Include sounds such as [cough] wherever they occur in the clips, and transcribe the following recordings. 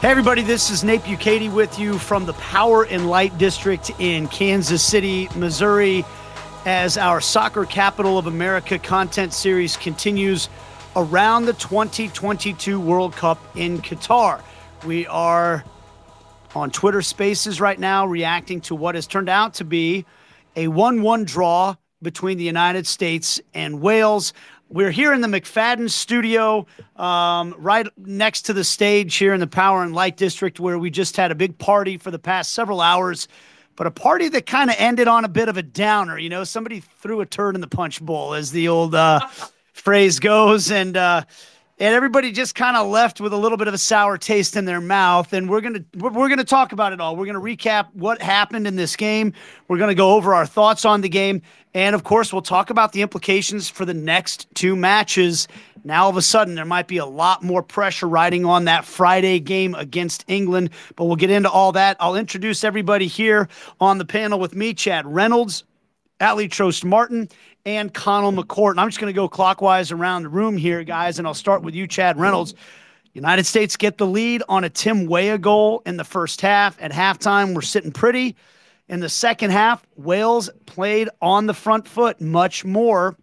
Hey, everybody, this is Nate Bukaty with you from the Power and Light District in Kansas City, Missouri, as our Soccer Capital of America content series continues around the 2022 World Cup in Qatar. We are on Twitter Spaces right now reacting to what has turned out to be a 1 1 draw between the United States and Wales. We're here in the McFadden studio, um, right next to the stage here in the Power and Light District, where we just had a big party for the past several hours, but a party that kind of ended on a bit of a downer. You know, somebody threw a turd in the punch bowl, as the old uh, phrase goes, and uh, and everybody just kind of left with a little bit of a sour taste in their mouth. And we're gonna we're gonna talk about it all. We're gonna recap what happened in this game. We're gonna go over our thoughts on the game, and of course, we'll talk about the implications for the next two matches. Now, all of a sudden, there might be a lot more pressure riding on that Friday game against England, but we'll get into all that. I'll introduce everybody here on the panel with me, Chad Reynolds, Aly Trost Martin, and Conall McCourt. And I'm just going to go clockwise around the room here, guys, and I'll start with you, Chad Reynolds. United States get the lead on a Tim Weah goal in the first half. At halftime, we're sitting pretty. In the second half, Wales played on the front foot much more,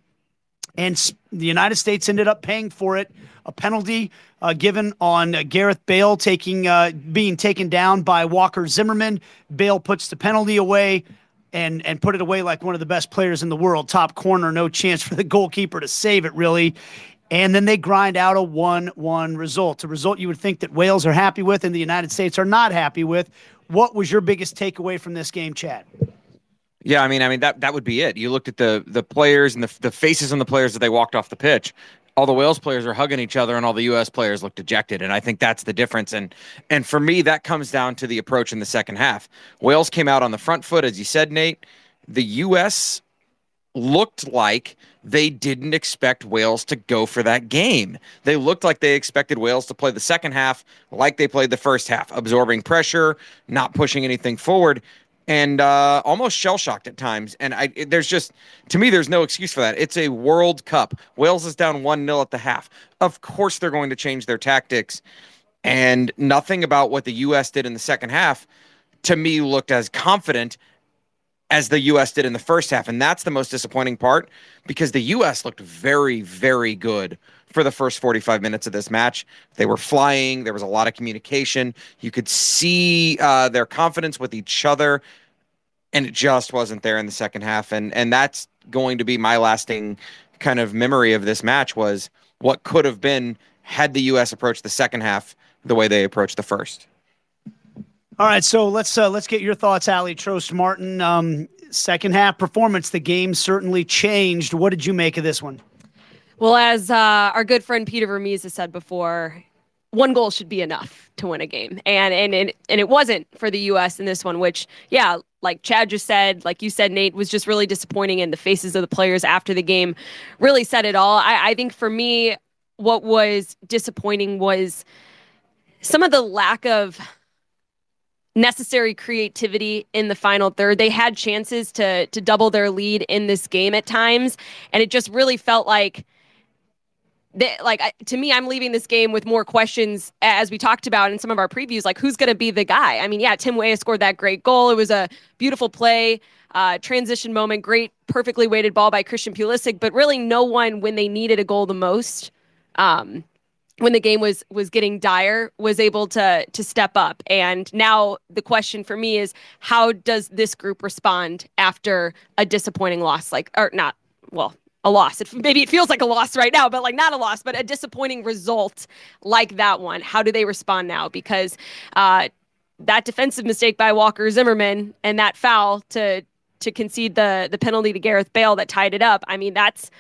and the United States ended up paying for it. A penalty uh, given on uh, Gareth Bale taking uh, being taken down by Walker Zimmerman. Bale puts the penalty away and and put it away like one of the best players in the world. Top corner, no chance for the goalkeeper to save it really. And then they grind out a 1 1 result, a result you would think that Wales are happy with and the United States are not happy with. What was your biggest takeaway from this game, Chad? Yeah, I mean, I mean that that would be it. You looked at the the players and the the faces on the players that they walked off the pitch, all the Wales players are hugging each other and all the US players look dejected and I think that's the difference and and for me that comes down to the approach in the second half. Wales came out on the front foot as you said Nate. The US looked like they didn't expect Wales to go for that game. They looked like they expected Wales to play the second half like they played the first half, absorbing pressure, not pushing anything forward and uh, almost shell shocked at times. And I, there's just, to me, there's no excuse for that. It's a World Cup. Wales is down 1 0 at the half. Of course, they're going to change their tactics. And nothing about what the U.S. did in the second half, to me, looked as confident as the U.S. did in the first half. And that's the most disappointing part because the U.S. looked very, very good for the first 45 minutes of this match. They were flying. There was a lot of communication. You could see uh, their confidence with each other, and it just wasn't there in the second half. And and that's going to be my lasting kind of memory of this match was what could have been had the U.S. approached the second half the way they approached the first. All right, so let's uh, let's get your thoughts, Aly Trost Martin. Um, second half performance, the game certainly changed. What did you make of this one? Well, as uh, our good friend Peter Vermes has said before, one goal should be enough to win a game, and and and, and it wasn't for the U.S. in this one. Which, yeah, like Chad just said, like you said, Nate was just really disappointing, and the faces of the players after the game really said it all. I, I think for me, what was disappointing was some of the lack of necessary creativity in the final third. They had chances to to double their lead in this game at times, and it just really felt like like to me, I'm leaving this game with more questions as we talked about in some of our previews. Like, who's going to be the guy? I mean, yeah, Tim Weah scored that great goal. It was a beautiful play, uh, transition moment, great, perfectly weighted ball by Christian Pulisic. But really, no one when they needed a goal the most, um, when the game was was getting dire, was able to to step up. And now the question for me is, how does this group respond after a disappointing loss? Like, or not? Well, a loss. It, maybe it feels like a loss right now, but like not a loss, but a disappointing result like that one. How do they respond now? Because uh, that defensive mistake by Walker Zimmerman and that foul to to concede the the penalty to Gareth Bale that tied it up. I mean, that's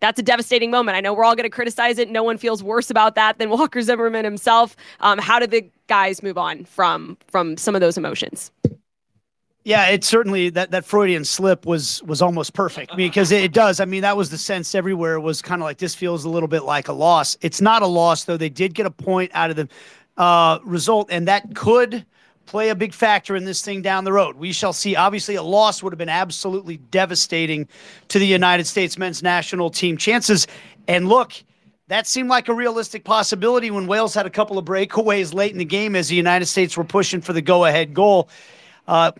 that's a devastating moment. I know we're all going to criticize it. No one feels worse about that than [laughs] Walker Zimmerman himself. Um, how did the guys move on from from some of those emotions? Yeah, it certainly that that Freudian slip was was almost perfect because it, does. I mean, that was the sense everywhere was kind of like this feels a little bit like a loss. It's not a loss though. They did get a point out of the uh, result, and that could play a big factor in this thing down the road. We shall see. Obviously, a loss would have been absolutely devastating to the United States men's national team chances. And look, that seemed like a realistic possibility when Wales had a couple of breakaways late in the game as the United States were pushing for the go ahead goal. Uh,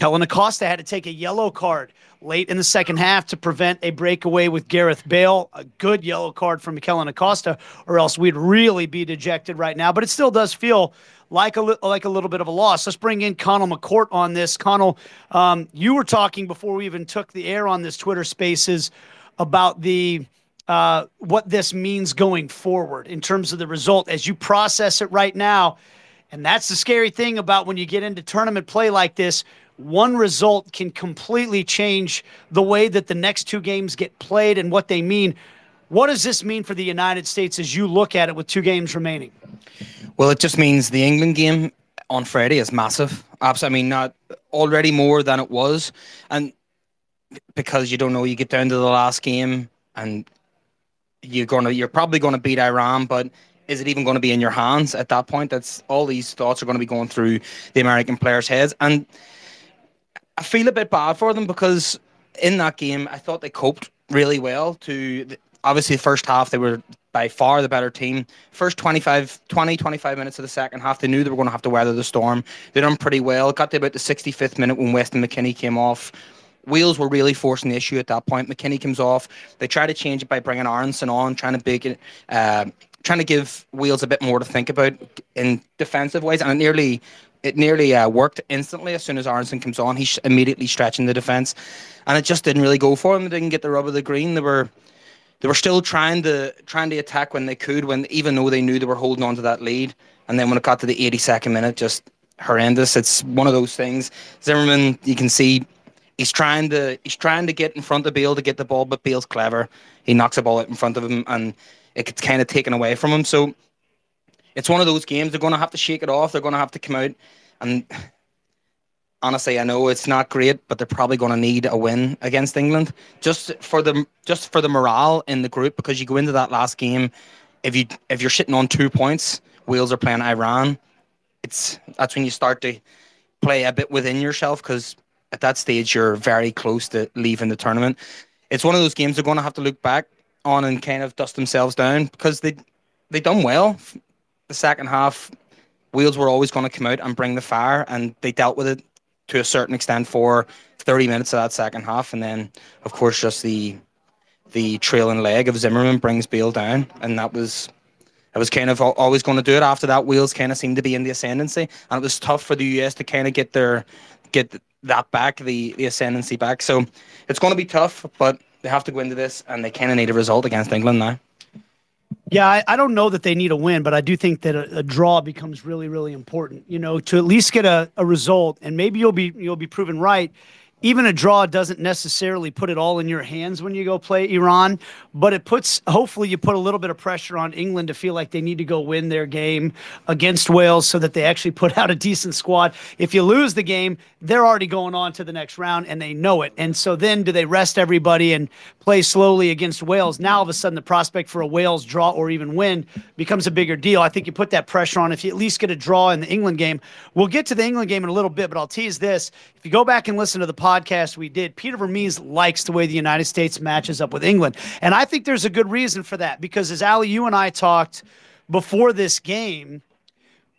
Kellyn Acosta had to take a yellow card late in the second half to prevent a breakaway with Gareth Bale. A good yellow card from Kellyn Acosta, or else we'd really be dejected right now. But it still does feel like a like a little bit of a loss. Let's bring in Conall McCourt on this. Conall, um, you were talking before we even took the air on this Twitter Spaces about the uh, what this means going forward in terms of the result as you process it right now. And that's the scary thing about when you get into tournament play like this. One result can completely change the way that the next two games get played and what they mean. What does this mean for the United States as you look at it with two games remaining? Well, it just means the England game on Friday is massive. Absolutely, I mean, not already more than it was. And because you don't know, you get down to the last game and you're gonna you're probably gonna beat Iran, but is it even going to be in your hands at that point? That's all these thoughts are going to be going through the American players' heads, and I feel a bit bad for them because in that game I thought they coped really well. To obviously the first half they were by far the better team. First 25, 20, 25 minutes of the second half, they knew they were going to have to weather the storm. They done pretty well. Got to about the 65th minute when Weston McKennie came off. Wales were really forcing the issue at that point. McKennie comes off. They try to change it by bringing Aaronson on, trying to big it, uh, trying to give Wales a bit more to think about in defensive ways, and it nearly it nearly uh, worked instantly as soon as Aaronson comes on. He's immediately stretching the defense, and it just didn't really go for him. They didn't get the rub of the green. They were they were still trying to trying to attack when they could, when even though they knew they were holding on to that lead. And then when it got to the 82nd minute, just horrendous. It's one of those things. Zimmerman, you can see he's trying to he's trying to get in front of Bale to get the ball, but Bale's clever. He knocks the ball out in front of him, and it gets kind of taken away from him. So it's one of those games. They're going to have to shake it off. They're going to have to come out, and [sighs] honestly, I know it's not great, but they're probably going to need a win against England just for the just for the morale in the group because you go into that last game. If you if you're sitting on two points, Wales are playing Iran. It's that's when you start to play a bit within yourself because at that stage you're very close to leaving the tournament. It's one of those games they're going to have to look back on and kind of dust themselves down because they they done well. The second half, Wales were always going to come out and bring the fire, and they dealt with it to a certain extent for 30 minutes of that second half, and then of course just the the trailing leg of Zimmerman brings Bale down, and that was it was kind of always going to do it. After that, Wales kind of seemed to be in the ascendancy, and it was tough for the US to kind of get their get that back, the, the ascendancy back. So it's going to be tough, but they have to go into this, and they kind of need a result against England now. Yeah, I, I, don't know that they need a win, but I do think that a, a, draw becomes really, really important. You know, to at least get a, a result, and maybe you'll be you'll be proven right even a draw doesn't necessarily put it all in your hands when you go play Iran, but it puts hopefully you put a little bit of pressure on England to feel like they need to go win their game against Wales so that they actually put out a decent squad. If you lose the game, they're already going on to the next round and they know it. And so then do they rest everybody and play slowly against Wales? Now all of a sudden the prospect for a Wales draw or even win becomes a bigger deal. I think you put that pressure on if you at least get a draw in the England game. We'll get to the England game in a little bit, but I'll tease this. If you go back and listen to the podcast we did, Peter Vermes likes the way the United States matches up with England. And I think there's a good reason for that because as Aly, you and I talked before this game,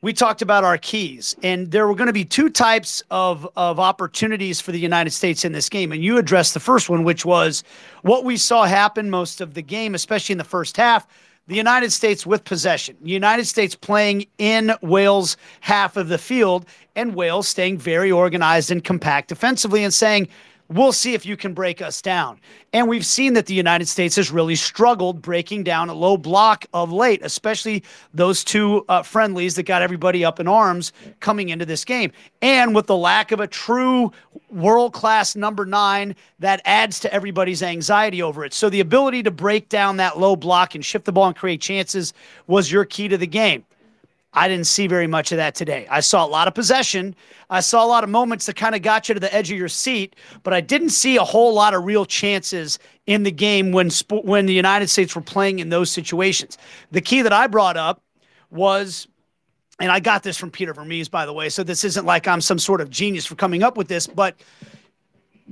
we talked about our keys, and there were going to be two types of, of opportunities for the United States in this game. And you addressed the first one, which was what we saw happen most of the game, especially in the first half the United States with possession. United States playing in Wales' half of the field, and Wales staying very organized and compact defensively and saying, We'll see if you can break us down. And we've seen that the United States has really struggled breaking down a low block of late, especially those two uh, friendlies that got everybody up in arms coming into this game. And with the lack of a true world class number nine, that adds to everybody's anxiety over it. So the ability to break down that low block and shift the ball and create chances was your key to the game. I didn't see very much of that today. I saw a lot of possession. I saw a lot of moments that kind of got you to the edge of your seat, but I didn't see a whole lot of real chances in the game when when the United States were playing in those situations. The key that I brought up was and I got this from Peter Vermes by the way, so this isn't like I'm some sort of genius for coming up with this, but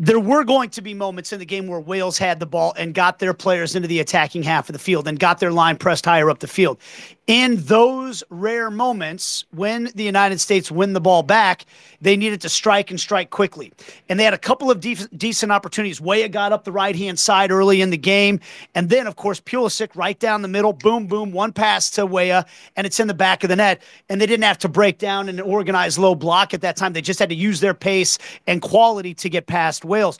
there were going to be moments in the game where Wales had the ball and got their players into the attacking half of the field and got their line pressed higher up the field. In those rare moments, when the United States win the ball back, they needed to strike and strike quickly. And they had a couple of de- decent opportunities. Weah got up the right hand side early in the game. And then, of course, Pulisic right down the middle, boom, boom, one pass to Weah, and it's in the back of the net. And they didn't have to break down and organize low block at that time. They just had to use their pace and quality to get past Wales.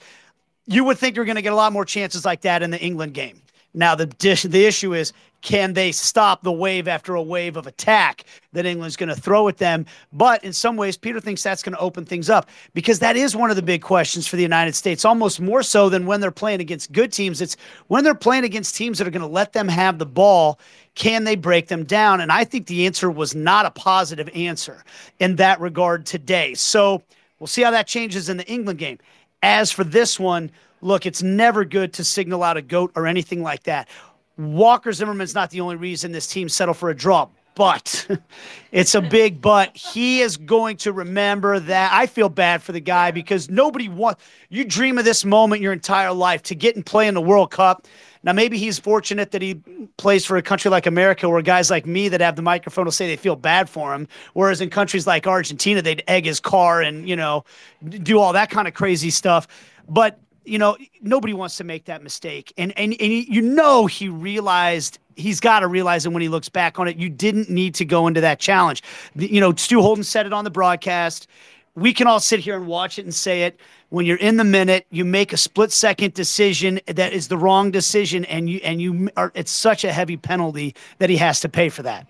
You would think you're going to get a lot more chances like that in the England game. Now the dish, the issue is can they stop the wave after a wave of attack that England's going to throw at them? But in some ways, Peter thinks that's going to open things up because that is one of the big questions for the United States, almost more so than when they're playing against good teams. It's when they're playing against teams that are going to let them have the ball. Can they break them down? And I think the answer was not a positive answer in that regard today. So we'll see how that changes in the England game. As for this one, look, it's never good to signal out a goat or anything like that. Walker Zimmerman's not the only reason this team settled for a draw, but [laughs] it's a big but. He is going to remember that. I feel bad for the guy because nobody wants you dream of this moment your entire life to get and play in the World Cup. Now, maybe he's fortunate that he plays for a country like America where guys like me that have the microphone will say they feel bad for him. Whereas in countries like Argentina, they'd egg his car and, you know, do all that kind of crazy stuff. But you know, nobody wants to make that mistake. And and and you know he realized he's got to realize it when he looks back on it. You didn't need to go into that challenge. You know, Stu Holden said it on the broadcast. We can all sit here and watch it and say it. When you're in the minute, you make a split second decision that is the wrong decision, and you and you are. It's such a heavy penalty that he has to pay for that.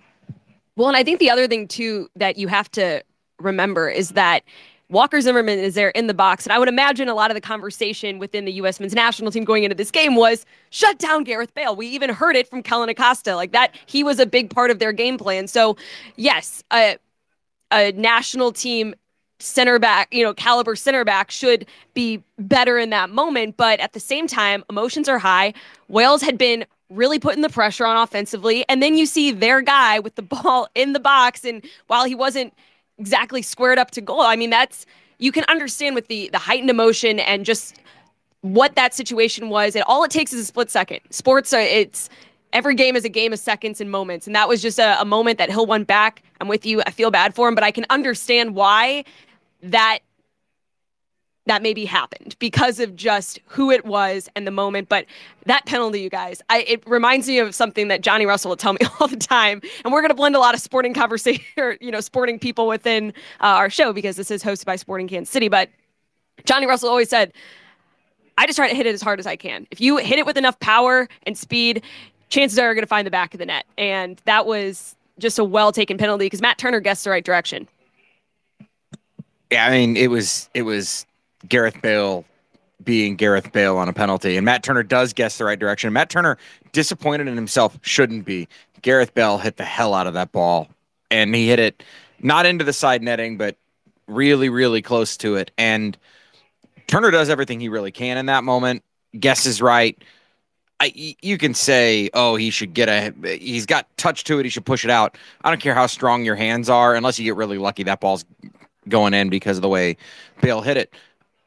Well, and I think the other thing too that you have to remember is that Walker Zimmerman is there in the box. And I would imagine a lot of the conversation within the U.S. men's national team going into this game was shut down Gareth Bale. We even heard it from Kellyn Acosta, like that. He was a big part of their game plan. So, yes, a, a national team center back, you know, caliber center back should be better in that moment. But at the same time, emotions are high. Wales had been really putting the pressure on offensively. And then you see their guy with the [laughs] ball in the box. And while he wasn't exactly squared up to goal. I mean, that's you can understand with the the heightened emotion and just what that situation was. And all it takes is a split second. Sports, are, it's every game is a game of seconds and moments. And that was just a, a moment that Hill went back. I'm with you. I feel bad for him, but I can understand why that that maybe happened because of just who it was and the moment. But that penalty, you guys, I, it reminds me of something that Johnny Russell will tell me [laughs] all the time. And we're going to blend a lot of sporting conversation, [laughs] or, you know, sporting people within uh, our show because this is hosted by Sporting Kansas City. But Johnny Russell always said, I just try to hit it as hard as I can. If you hit it with enough power and speed, chances are you're going to find the back of the net. And that was just a well taken penalty because Matt Turner guessed the right direction. Yeah, I mean, it was it was Gareth Bale being Gareth Bale on a penalty. And Matt Turner does guess the right direction. Matt Turner, disappointed in himself, shouldn't be. Gareth Bale hit the hell out of that ball. And he hit it not into the side netting, but really, really close to it. And Turner does everything he really can in that moment. Guesses right. I, you can say, oh, he should get a, he's got touch to it. He should push it out. I don't care how strong your hands are, unless you get really lucky. That ball's going in because of the way Bale hit it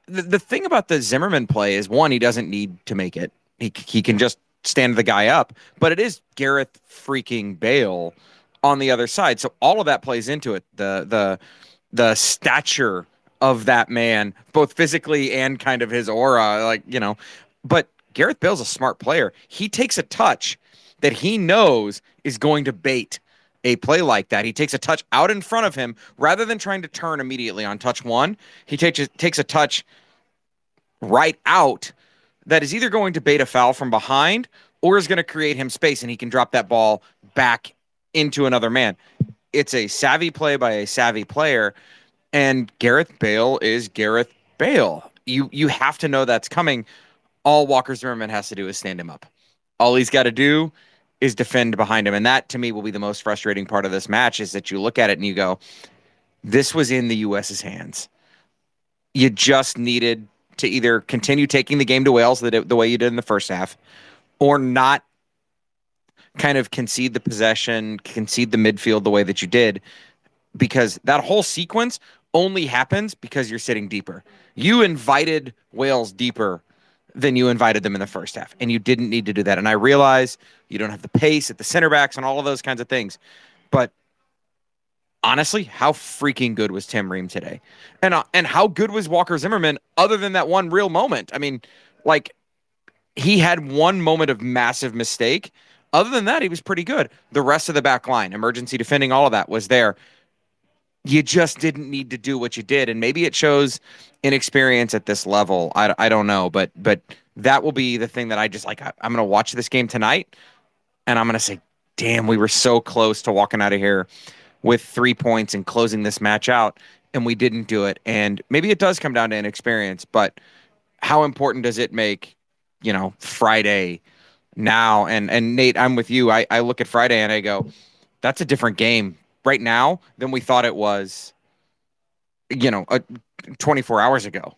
the, the thing about the Zimmerman play is one, he doesn't need to make it. He he can just stand the guy up, but it is Gareth freaking Bale on the other side. So all of that plays into it. The the the stature of that man, both physically and kind of his aura, like, you know. But Gareth Bale's a smart player. He takes a touch that he knows is going to bait a play like that. He takes a touch out in front of him rather than trying to turn immediately on touch one. He takes a, takes a touch right out that is either going to bait a foul from behind or is going to create him space and he can drop that ball back into another man. It's a savvy play by a savvy player and Gareth Bale is Gareth Bale. You you have to know that's coming. All Walker Zimmerman has to do is stand him up. All he's got to do is defend behind him. And that to me will be the most frustrating part of this match is that you look at it and you go, this was in the US's hands. You just needed to either continue taking the game to Wales the, the way you did in the first half or not kind of concede the possession, concede the midfield the way that you did because that whole sequence only happens because you're sitting deeper. You invited Wales deeper than you invited them in the first half, and you didn't need to do that. And I realize you don't have the pace at the center backs and all of those kinds of things, but honestly, how freaking good was Tim Ream today, and uh, and how good was Walker Zimmerman, other than that one real moment? I mean, like he had one moment of massive mistake. Other than that, he was pretty good. The rest of the back line, emergency defending, all of that was there you just didn't need to do what you did. And maybe it shows inexperience at this level. I, I don't know but but that will be the thing that i just like I, i'm to watch this game tonight and i'm to say damn we were so close to walking out of here with three points and closing this match out and we didn't do it. And maybe it does come down to inexperience but how important does it make you know friday now? And and nate i'm with you. I, I look at friday and i go that's a different game right now than we thought it was, you know, uh, 24 hours ago.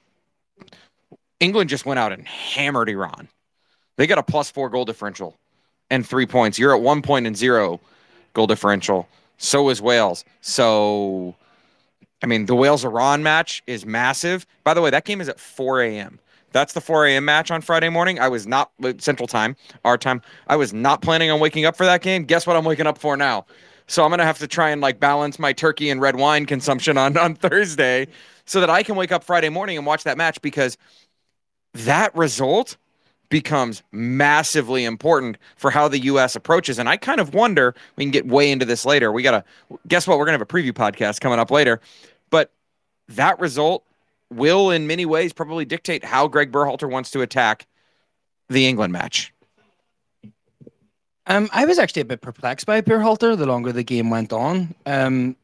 England just went out and hammered Iran. They got a plus four goal differential and three points. You're at one point and zero goal differential. So is Wales. So, I mean, the Wales Iran match is massive. By the way, that game is at 4 a.m. That's the 4 a.m. match on Friday morning. I was not Central Time, our time. I was not planning on waking up for that game. Guess what I'm waking up for now? So I'm gonna have to try and like balance my turkey and red wine consumption on on [laughs] Thursday so that I can wake up Friday morning and watch that match because that result becomes massively important for how the U.S. approaches. And I kind of wonder, we can get way into this later. We got to, guess what? We're going to have a preview podcast coming up later. But that result will, in many ways, probably dictate how Greg Berhalter wants to attack the England match. Um, I was actually a bit perplexed by Berhalter the longer the game went on. Um,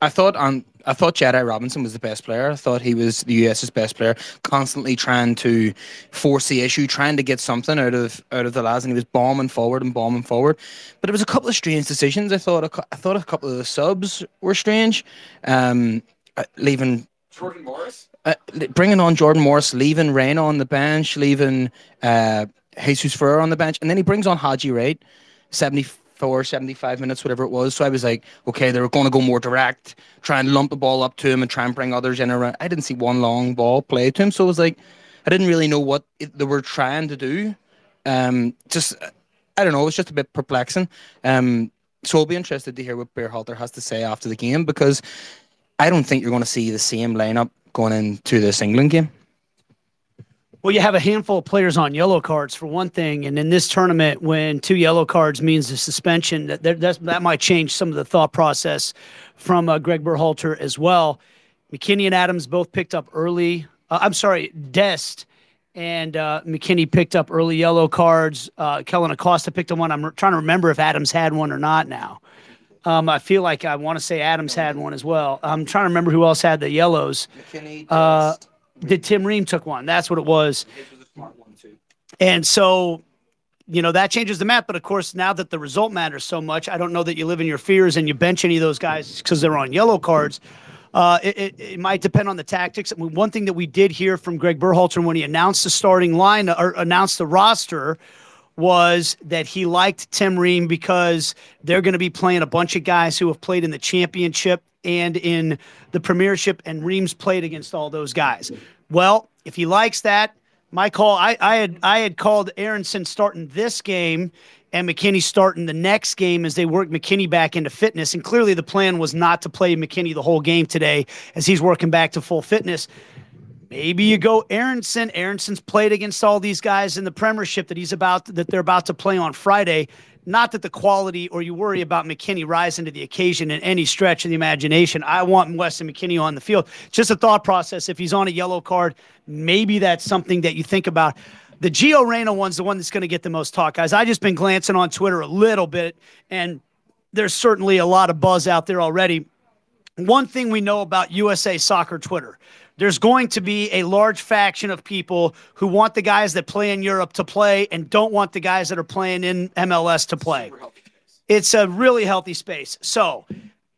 I thought on I thought Jedi Robinson was the best player. I thought he was the US's best player, constantly trying to force the issue, trying to get something out of out of the lads, and he was bombing forward and bombing forward. But it was a couple of strange decisions. I thought a, I thought a couple of the subs were strange, um, uh, leaving Jordan Morris, uh, bringing on Jordan Morris, leaving Reyna on the bench, leaving uh, Jesus Ferreira on the bench, and then he brings on Haji Wright. 74, 75 minutes, whatever it was. So I was like, okay, they're going to go more direct, try and lump the ball up to him and try and bring others in around. I didn't see one long ball play to him. So it was like, I didn't really know what it, they were trying to do. Um, just, I don't know, it was just a bit perplexing. Um, so I'll be interested to hear what Berhalter has to say after the game because I don't think you're going to see the same lineup going into this England game. Well, you have a handful of players on yellow cards for one thing, and in this tournament, when two yellow cards means a suspension, that that might change some of the thought process from uh, Greg Berhalter as well. McKennie and Adams both picked up early. Uh, I'm sorry, Dest and uh, McKennie picked up early yellow cards. Uh, Kellyn Acosta picked up one. I'm trying to remember if Adams had one or not now. Um, I feel like I want to say Adams had one as well. I'm trying to remember who else had the yellows. McKennie, uh, Dest did Tim Ream took one. That's what it was. And so, you know, that changes the map. But of course, now that the result matters so much, I don't know that you live in your fears and you bench any of those guys because they're on yellow cards. Uh, it, it, it, might depend on the tactics. I mean, one thing that we did hear from Greg Berhalter when he announced the starting line or announced the roster was that he liked Tim Ream because they're going to be playing a bunch of guys who have played in the championship and in the premiership, and Ream's played against all those guys. Well, if he likes that, my call. I, I had I had called Aaronson starting this game and McKennie starting the next game as they work McKennie back into fitness. And clearly, the plan was not to play McKennie the whole game today as he's working back to full fitness. Maybe you go Aaronson. Aaronson's played against all these guys in the Premiership that he's about that they're about to play on Friday. Not that the quality or you worry about McKennie rising to the occasion in any stretch of the imagination. I want Weston McKennie on the field. Just a thought process. If he's on a yellow card, maybe that's something that you think about. The Gio Reyna one's the one that's going to get the most talk, guys. I just been glancing on Twitter a little bit, and there's certainly a lot of buzz out there already. One thing we know about USA Soccer Twitter there's going to be a large faction of people who want the guys that play in Europe to play and don't want the guys that are playing in MLS to play. It's a really healthy space. So,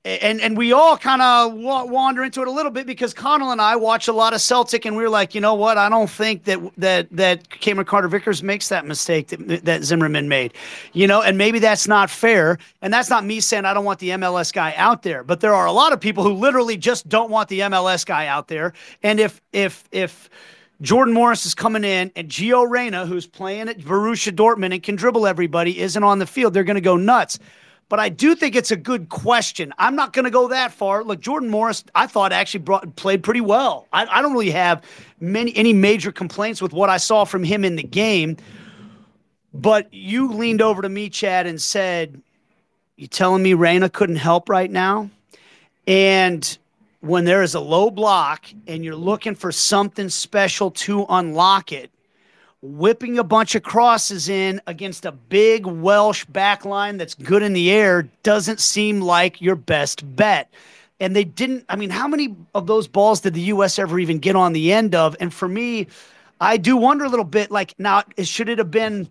and and we all kind of wander into it a little bit because Conall and I watch a lot of Celtic, and we are like, you know what? I don't think that that that Cameron Carter Vickers makes that mistake that that Zimmerman made, you know, and maybe that's not fair. And that's not me saying I don't want the MLS guy out there, but there are a lot of people who literally just don't want the MLS guy out there. And if if if Jordan Morris is coming in, and Gio Reyna, who's playing at Borussia Dortmund and can dribble everybody, isn't on the field. They're going to go nuts. But I do think it's a good question. I'm not going to go that far. Look, Jordan Morris, I thought actually brought, played pretty well. I, I don't really have many any major complaints with what I saw from him in the game. But you leaned over to me, Chad, and said, "You telling me Reyna couldn't help right now?" And when there is a low block and you're looking for something special to unlock it, whipping a bunch of crosses in against a big Welsh back line that's good in the air doesn't seem like your best bet. And they didn't, I mean, how many of those balls did the U.S. ever even get on the end of? And for me, I do wonder a little bit like, now, should it have been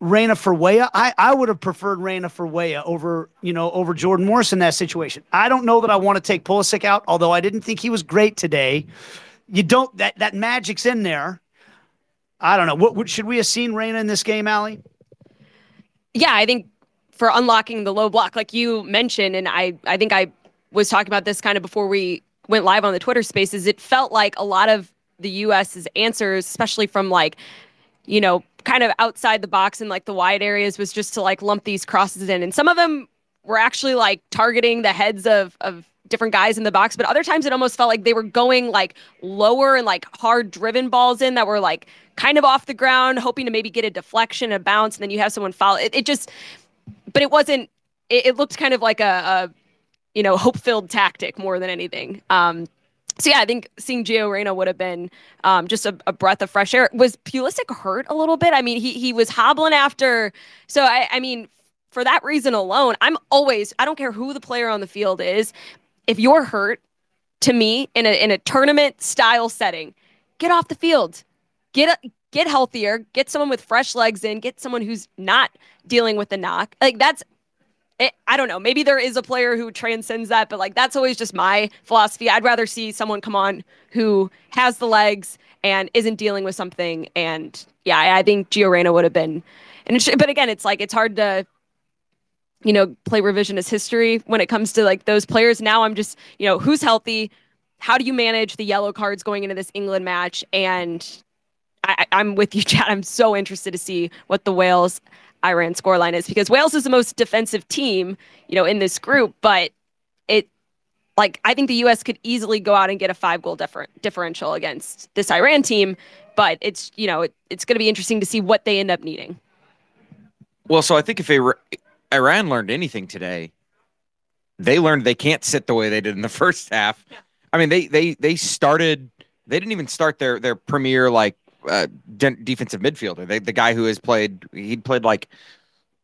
Reyna Weah? I, I would have preferred Reyna Weah over, you know, over Jordan Morris in that situation. I don't know that I want to take Pulisic out, although I didn't think he was great today. You don't, that, that magic's in there I don't know. What, what should we have seen Reyna in this game, Aly? Yeah, I think for unlocking the low block, like you mentioned, and I, I think I was talking about this kind of before we went live on the Twitter spaces. It felt like a lot of the U.S.'s answers, especially from like, you know, kind of outside the box and like the wide areas, was just to like lump these crosses in, and some of them were actually like targeting the heads of of different guys in the box, but other times it almost felt like they were going like lower and like hard driven balls in that were like kind of off the ground, hoping to maybe get a deflection, a bounce, and then you have someone follow. It, it just, but it wasn't. It, it looked kind of like a, a you know, hope filled tactic more than anything. Um, so yeah, I think seeing Gio Reyna would have been um, just a, a, breath of fresh air. Was Pulisic hurt a little bit? I mean, he he was hobbling after. So I, I mean, for that reason alone, I'm always I don't care who the player on the field is if you're hurt, to me, in a in a tournament style setting, get off the field, get get healthier, get someone with fresh legs in, get someone who's not dealing with the knock. Like that's it, I don't know. Maybe there is a player who transcends that, but like that's always just my philosophy. I'd rather see someone come on who has the legs and isn't dealing with something. And yeah, I, I think Gio Reyna would have been. And but again, it's like it's hard to you know, play revisionist history when it comes to like those players. Now I'm just, you know, who's healthy? How do you manage the yellow cards going into this England match? And I, am with you, [laughs] Chad. I'm so interested to see what the Wales Iran scoreline is because Wales is the most defensive team, you know, in this group, but it like I think the US could easily go out and get a five goal differ- differential against this Iran team, but it's, you know, it, it's going to be interesting to see what they end up needing. Well, so I think if Iran learned anything today, they learned they can't sit the way they did in the [laughs] first half. Yeah. I mean, they they they started. They didn't even start their their premier like uh, de- defensive midfielder. They, the guy who has played, he'd played like,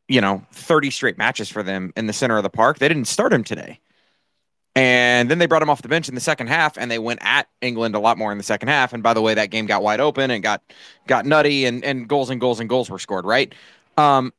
you know, thirty straight matches for them in the center of the park. They didn't start him today, and then they brought him off the bench in the second half, and they went at England a lot more in the second half. And by the way, that game got wide open and got got nutty, and and goals and goals and goals were scored. Right. Um,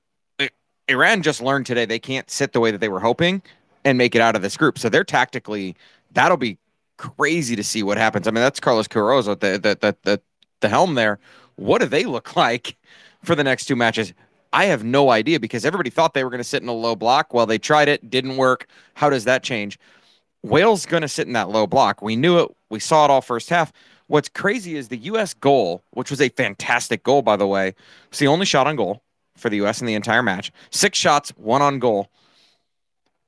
Iran just learned today they can't sit the way that they were hoping and make it out of this group. So they're tactically that'll be crazy to see what happens. I mean, that's Carlos Queiroz at the the, the the the helm there. What do they look [laughs] like for the next two matches? I have no idea because everybody thought they were going to sit in a low block. Well, they tried it, didn't work. How does that change? Wales going to sit in that low block. We knew it. We saw it all first half. What's crazy is the U.S. goal, which was a fantastic goal, by the way, It's the only shot on goal for the U.S. in the entire match. Six shots, one on goal.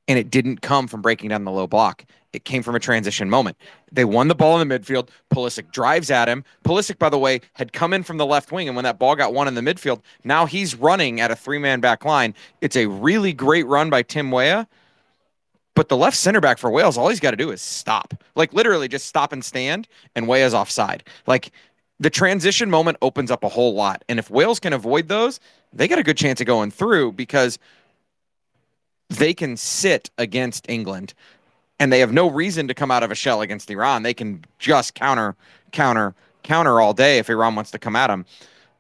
And it didn't come from breaking down the low block. It came from a transition moment. They won the ball in the midfield. Pulisic drives at him. Pulisic, by the way, had come in from the left wing. And when that ball got won in the midfield, now he's running at a three man back line. It's a really great run by Tim Weah. But the left center back for Wales, all he's got to do is stop. Like literally just stop and stand, and Weah's offside. Like the transition moment opens up a whole lot. And if Wales can avoid those, they got a good chance of going through because they can sit against England and they have no reason to come out of a shell against Iran. They can just counter, counter, counter all day if Iran wants to come at them.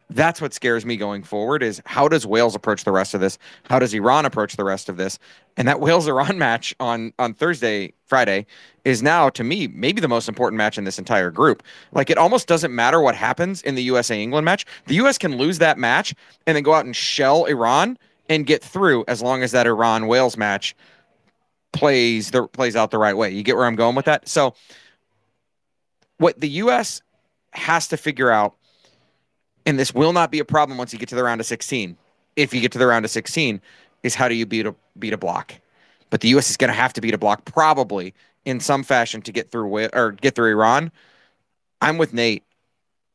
That's what scares me going forward is how does Wales approach the rest of this? How does Iran approach the rest of this? And that [laughs] Wales Iran match on on Thursday, Friday is now to me maybe the most important match in this entire group. Like it almost doesn't matter what happens in the USA England match. The US can lose that match and then go out and shell Iran and get through as long as that Iran Wales match plays the plays out the right way. You get where I'm going with that? So what the US has to figure out and this will not be a problem once you get to the round of 16. If you get to the round of 16, is how do you beat a beat a block? But the U.S. is going to have to beat a block probably in some fashion to get through or get through Iran. I'm with Nate.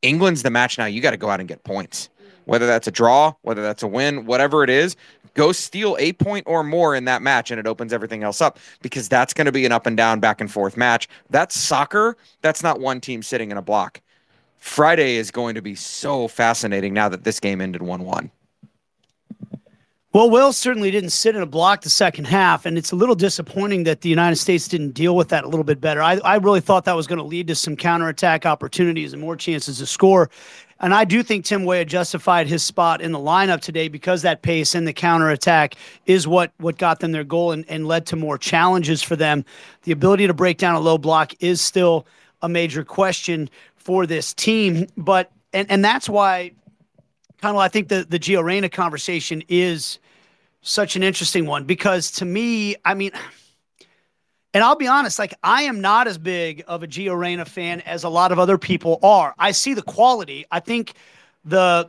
England's the match now. You got to go out and get points. Whether that's a draw, whether that's a win, whatever it is, go steal a point or more in that match and it opens everything else up because that's going to be an up and down, back and forth match. That's soccer. That's not one team sitting in a block. Friday is going to be so fascinating now that this game ended 1 1. Well, Wales certainly didn't sit in a block the second half, and it's a little disappointing that the United States didn't deal with that a little bit better. I, I really thought that was going to lead to some counterattack opportunities and more chances to score. And I do think Tim Weah justified his spot in the lineup today because that pace and the counterattack is what, what got them their goal and, and led to more challenges for them. The ability to break down a low block is still a major question for this team. But and and that's why kind of I think the the Gio Reyna conversation is such an interesting one because to me, I mean. And I'll be honest, like I am not as big of a Gio Reyna fan as a lot of other people are. I see the quality. I think the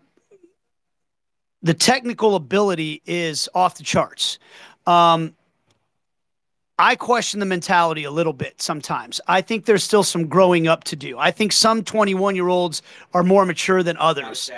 the technical ability is off the charts. Um, I question the mentality a little bit sometimes. I think there's still some growing up to do. I think some 21 year olds are more mature than others.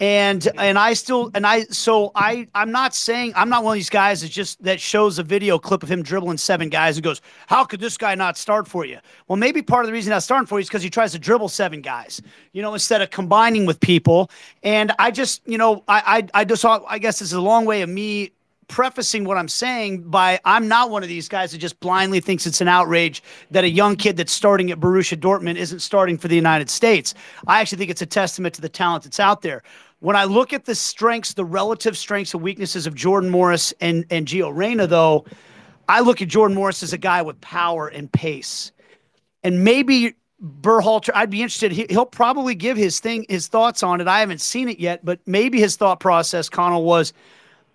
And mm-hmm. and I still and I so I I'm not saying I'm not one of these guys that just that shows a video clip of him dribbling seven guys and goes, How could this guy not start for you? Well, maybe part of the reason not starting for you is because he tries to dribble seven guys, you know, instead of combining with people. And I just, you know, I I, I just I guess this is a long way of me prefacing what I'm saying by I'm not one of these guys that just blindly thinks it's an outrage that a young kid that's starting at Borussia Dortmund isn't starting for the United States. I actually think it's a testament to the talent that's out there. When I look at the strengths, the relative strengths and weaknesses of Jordan Morris and, and Gio Reyna, though, I look at Jordan Morris as a guy with power and pace. And maybe Berhalter, I'd be interested. He, will probably give his thing, his thoughts on it. I haven't seen it yet, but maybe his thought process, Conall, was –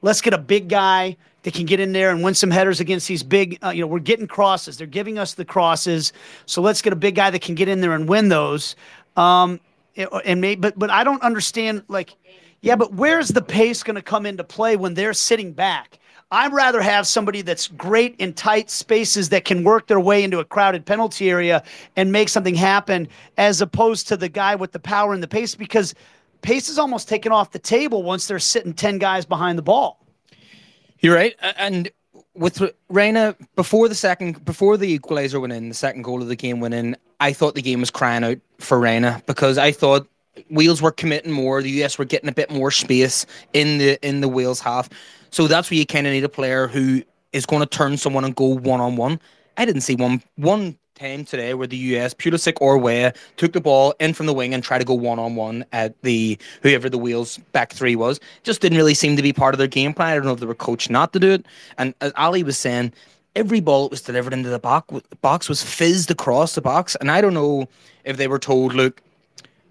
Let's get a big guy that can get in there and win some headers against these big. Uh, you know, we're getting crosses. They're giving us the crosses, so let's get a big guy that can get in there and win those. Um, and maybe, but but I don't understand. Like, yeah, but where's the pace going to come into play when they're sitting back? I'd rather have somebody that's great in tight spaces that can work their way into a crowded penalty area and make something happen, as opposed to the guy with the power and the pace because pace is almost taken off the table once they're sitting 10 guys behind the ball. You're right. And with Reyna, before the second, before the equalizer went in, the second goal of the game went in, I thought the game was crying out for Reyna because I thought Wales were committing more. The US were getting a bit more space in the in the Wales half. So that's where you kind of need a player who is going to turn someone and go one on one. I didn't see one one time today where the US, Pulisic or Weah, took the ball in from the wing and tried to go one on one at the whoever the Wales back three was. Just didn't really seem to be part of their game plan. I don't know if they were coached not to do it. And as Aly was saying, every ball that was delivered into the box, box was fizzed across the box. And I don't know if they were told, look,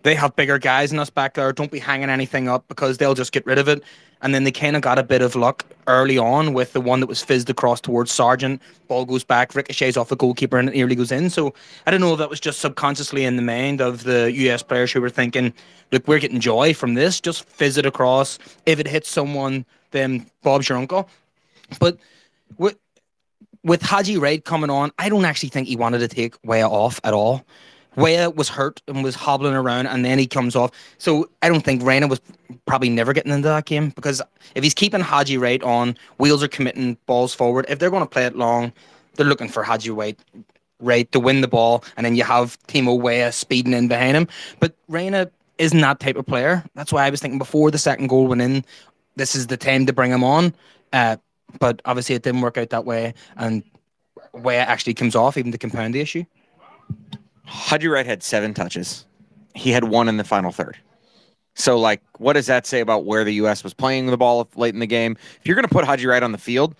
they have bigger guys than us back there. Don't be hanging anything up because they'll just get rid of it. And then they kind of got a bit of luck early on with the one that was fizzed across towards Sargent. Ball goes back, ricochets off the goalkeeper, and it nearly goes in. So I don't know if that was just subconsciously in the mind of the US players who were thinking, look, we're getting joy from this. Just fizz it across. If it hits someone, then Bob's your uncle. But with with Haji Wright coming on, I don't actually think he wanted to take Weah off at all. Weah was hurt and was hobbling around, and then he comes off. So I don't think Reyna was probably never getting into that game because if he's keeping Haji Wright on, Wales are committing balls forward. If they're going to play it long, they're looking for Haji Wright to win the ball, and then you have Timo Weah speeding in behind him. But Reyna isn't that type of player. That's why I was thinking before the second goal went in, this is the time to bring him on. Uh, but obviously, it didn't work out that way, and Weah actually comes off even to compound the issue. Haji Wright had seven touches. He had one in the final third. So, like, what does that say about where the U.S. was playing the ball late in the game? If you're going to put Haji Wright on the field,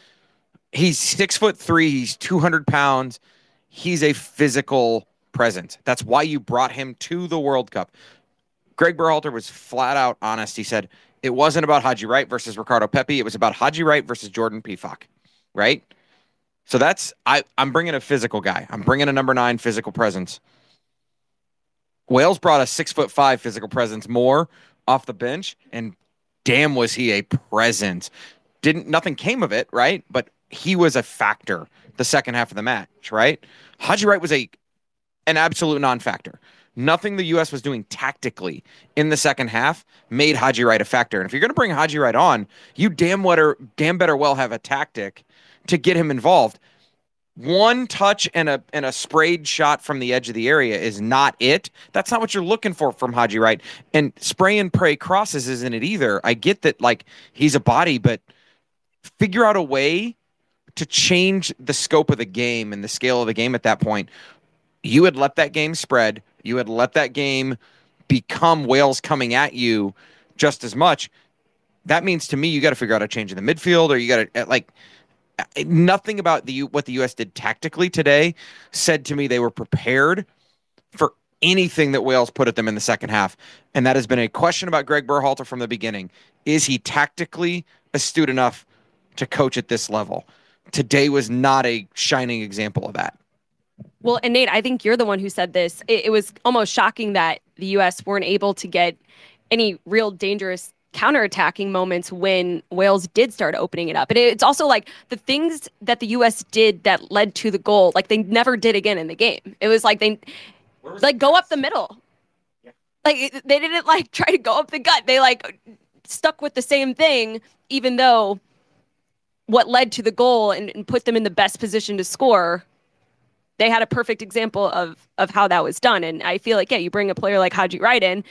he's six foot three, he's 200 pounds, he's a physical presence. That's why you brought him to the World Cup. Greg Berhalter was flat out honest. He said it wasn't about Haji Wright versus Ricardo Pepi. It was about Haji Wright versus Jordan Pefok, right? So that's I. I'm bringing a physical guy. I'm bringing a number nine physical presence. Wales brought a six foot five physical presence more off the bench, and damn was he a presence. Didn't nothing came of it, right? But he was a factor the second half of the match, right? Haji Wright was a an absolute non-factor. Nothing the U.S. was doing tactically in the second half made Haji Wright a factor. And if you're going to bring Haji Wright on, you damn better, damn better well have a tactic to get him involved one touch and a and a sprayed shot from the edge of the area is not it. That's not what you're looking for from Haji Wright. And spray and pray crosses isn't it either. I get that like he's a body, but figure out a way to change the scope of the game and the scale of the game at that point. You had let that game spread. You had let that game become Wales coming at you just as much. That means to me you got to figure out a change in the midfield or you got to like nothing about the what the U.S. did tactically today said to me they were prepared for anything that Wales put at them in the second half, and that has been a question about Greg Berhalter from the beginning. Is he tactically astute enough to coach at this level? Today was not a shining example of that. Well, and Nate, I think you're the one who said this. It, it was almost shocking that the U.S. weren't able to get any real dangerous counterattacking moments when Wales did start opening it up. And it's also like the things that the US did that led to the goal, like they never did again in the game. It was like they like go up the middle. Yeah. Like they didn't like try to go up the gut. They like stuck with the same thing even though what led to the goal and, and put them in the best position to score they had a perfect example of of how that was done. And I feel like, yeah, you bring a player like Haji Wright in,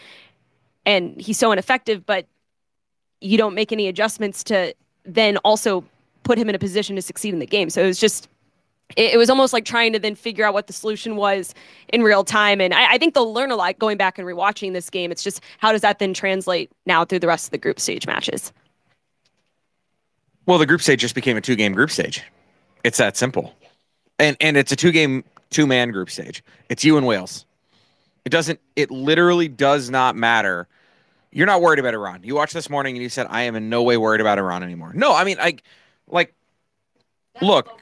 and he's so ineffective, but you don't make any adjustments to then also put him in a position to succeed in the game. So it was just it, was almost like trying to then figure out what the solution was in real time. And I, I, think they'll learn a lot going back and rewatching this game. It's just how does that then translate now through the rest of the group stage matches? Well, the group stage just became a two game group stage. It's that simple. And and it's a two game, two man group stage. It's you and Wales. It doesn't it literally does not matter you're not worried about Iran. You watched this morning and you said, I am in no way worried about Iran anymore. No, I mean, like, like, That's look,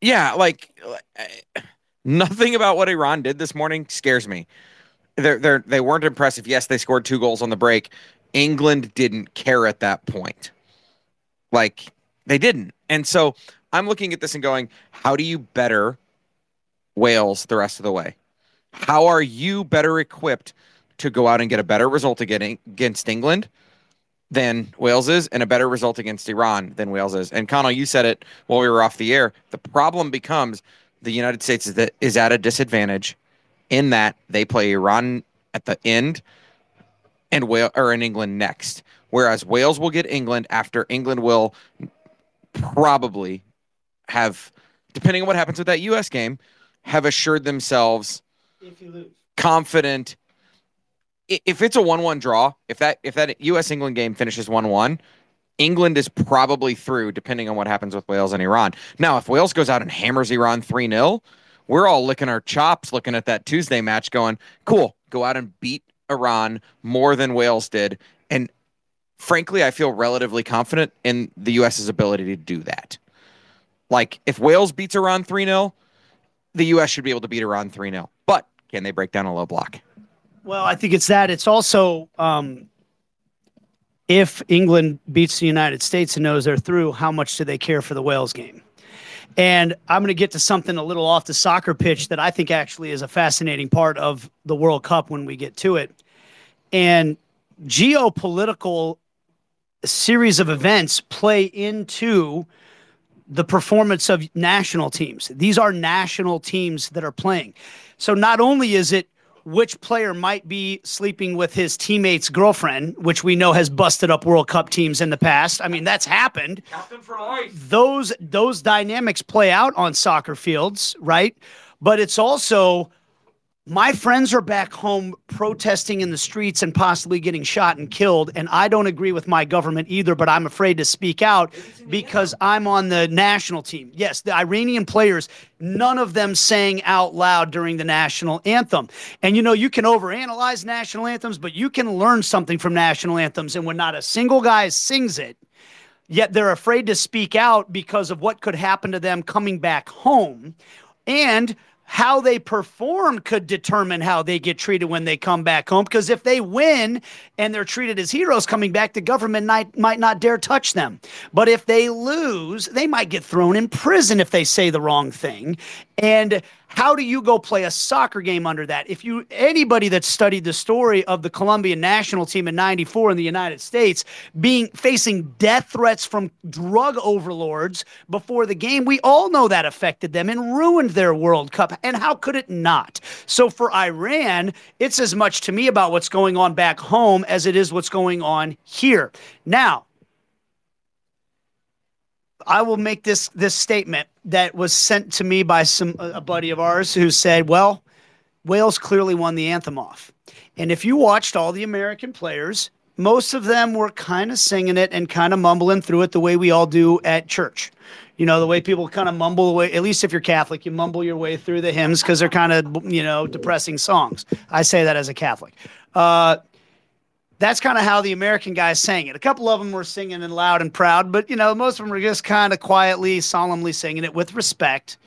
yeah, like, uh, nothing about what Iran did this morning scares me. They're, they're, they weren't impressive. Yes, they scored two goals on the break. England didn't care at that point. Like, they didn't. And so I'm looking at this and going, how do you better Wales the rest of the way? How are you better equipped to go out and get a better result against England than Wales is, and a better result against Iran than Wales is. And Conall, you said it while we were off the air. The problem becomes the United States is, that, is at a disadvantage in that they play Iran at the end and Wales or in England next. Whereas Wales will get England after England will probably have, depending on what happens with that U.S. game, have assured themselves confident if it's a one-one draw, if that if that U.S. England game finishes one-one, England is probably through, depending on what happens with Wales and Iran. Now, if Wales goes out and hammers Iran three 0 we're all licking our chops looking at that Tuesday match, going, "Cool, go out and beat Iran more than Wales did." And frankly, I feel relatively confident in the U.S.'s ability to do that. Like, if Wales beats Iran 3 0, the U.S. should be able to beat Iran 3 0. But can they break down a low block? Well, I think it's that. It's also um, if England beats the United States and knows they're through, how much do they care for the Wales game? And I'm going to get to something a little off the soccer pitch that I think actually is a fascinating part of the World Cup when we get to it. And geopolitical series of events play into the performance of national teams. These are national teams that are playing. So not only is it which player might be sleeping with his teammate's girlfriend, which we know has busted up World Cup teams in the past. I mean, that's happened. Captain for life. Those those dynamics play out on soccer fields, right? But it's also my friends are back home protesting in the streets and possibly getting shot and killed. And I don't agree with my government either, but I'm afraid to speak out because I'm on the national team. Yes, the Iranian players, none of them sang out loud during the national anthem. And you know, you can overanalyze national anthems, but you can learn something from national anthems. And when not a single guy sings it, yet they're afraid to speak out because of what could happen to them coming back home. And how they perform could determine how they get treated when they come back home. Because if they win and they're treated as heroes coming back, the government might, might not dare touch them. But if they lose, they might get thrown in prison if they say the wrong thing. And how do you go play a soccer game under that? If you anybody that studied the story of the Colombian national team in 94 in the United States being facing death threats from drug overlords before the game, we all know that affected them and ruined their World Cup. And how could it not? So for Iran, it's as much to me about what's going on back home as it is what's going on here. Now, I will make this this statement that was sent to me by some a buddy of ours who said, "Well, Wales clearly won the anthem off." And if you watched all the American players, most of them were kind of singing it and kind of mumbling through it the way we all do at church. You know, the way people kind of mumble away, at least if you're Catholic, you mumble your way through the hymns because they're kind of, you know, depressing songs. I say that as a Catholic. Uh, that's kind of how the American guys sang it. A couple of them were singing and loud and proud, but you know, most of them were just kind of quietly, solemnly singing it with respect.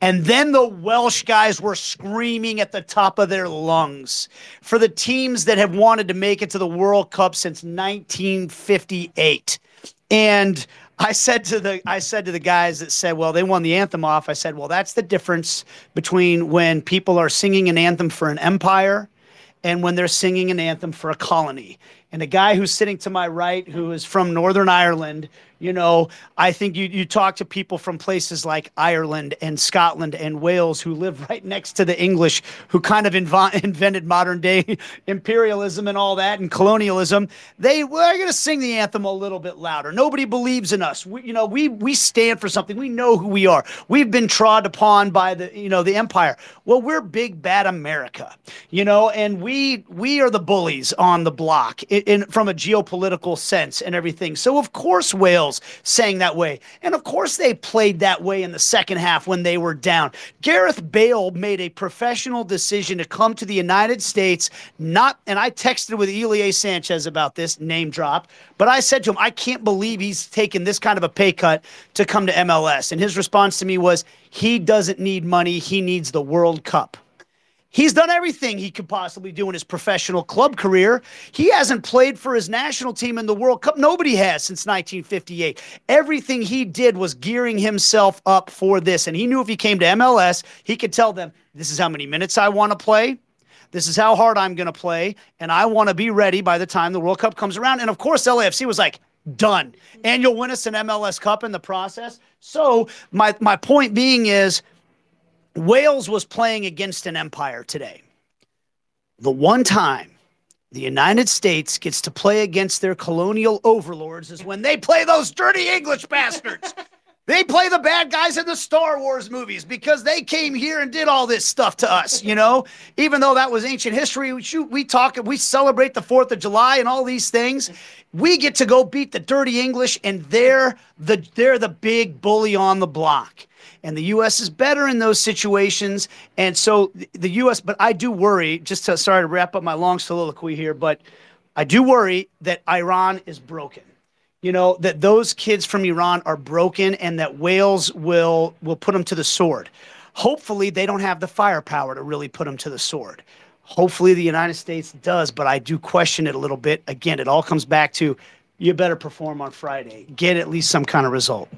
And then the Welsh guys were screaming at the top of their lungs for the teams that have wanted to make it to the World Cup since 1958. And I said to the I said to the guys that said, "Well, they won the anthem off." I said, "Well, that's the difference between when people are singing an anthem for an empire and when they're singing an anthem for a colony. And a guy who's sitting to my right, who is from Northern Ireland, you know, I think you, you talk to people from places like Ireland and Scotland and Wales who live [laughs] right next to the English, who kind of inv- [laughs] invented modern day [laughs] imperialism and all that and colonialism. They we're going to sing the anthem a little bit louder. Nobody believes in us. We, you know, we we stand for something. We know who we are. We've been trod upon by the you know the empire. Well, we're big bad America, you know, and we we are the bullies on the block in, in from a geopolitical sense and everything. So of course Wales saying that way. And of course, they played that way in the second half when they were down. Gareth Bale made a professional decision to come to the United States, not, and I texted with Ilie Sanchez about this name drop, but I said to him, I can't believe he's taken this kind of a pay cut to come to MLS. And his response to me was, he doesn't need money, he needs the World Cup. He's done everything he could possibly do in his professional club career. He hasn't played for his national team in the World Cup. Nobody has since 1958. Everything he did was gearing himself up for this. And he knew if he came to MLS, he could tell them, this is how many minutes I want to play. This is how hard I'm going to play. And I want to be ready by the time the World Cup comes around. And of course, LAFC was like, done. And you'll win us an MLS Cup in the process. So my, my point being is, Wales was playing against an empire today. The one time the United States gets to play against their colonial overlords is when they play those dirty English bastards. [laughs] they play the bad guys in the Star Wars movies because they came here and did all this stuff to us, you know? Even though that was ancient history, we shoot, we talk, we celebrate the 4th of July and all these things. We get to go beat the dirty English and they're the they're the big bully on the block and the U.S. is better in those situations. And so the U.S. But I do worry. Just to sorry to wrap up my long soliloquy here, but I do worry that Iran is broken. You know that those kids from Iran are broken, and that Wales will will put them to the sword. Hopefully, they don't have the firepower to really put them to the sword. Hopefully, the United States does, but I do question it a little bit. Again, it all comes back to you better perform on Friday, get at least some kind of result.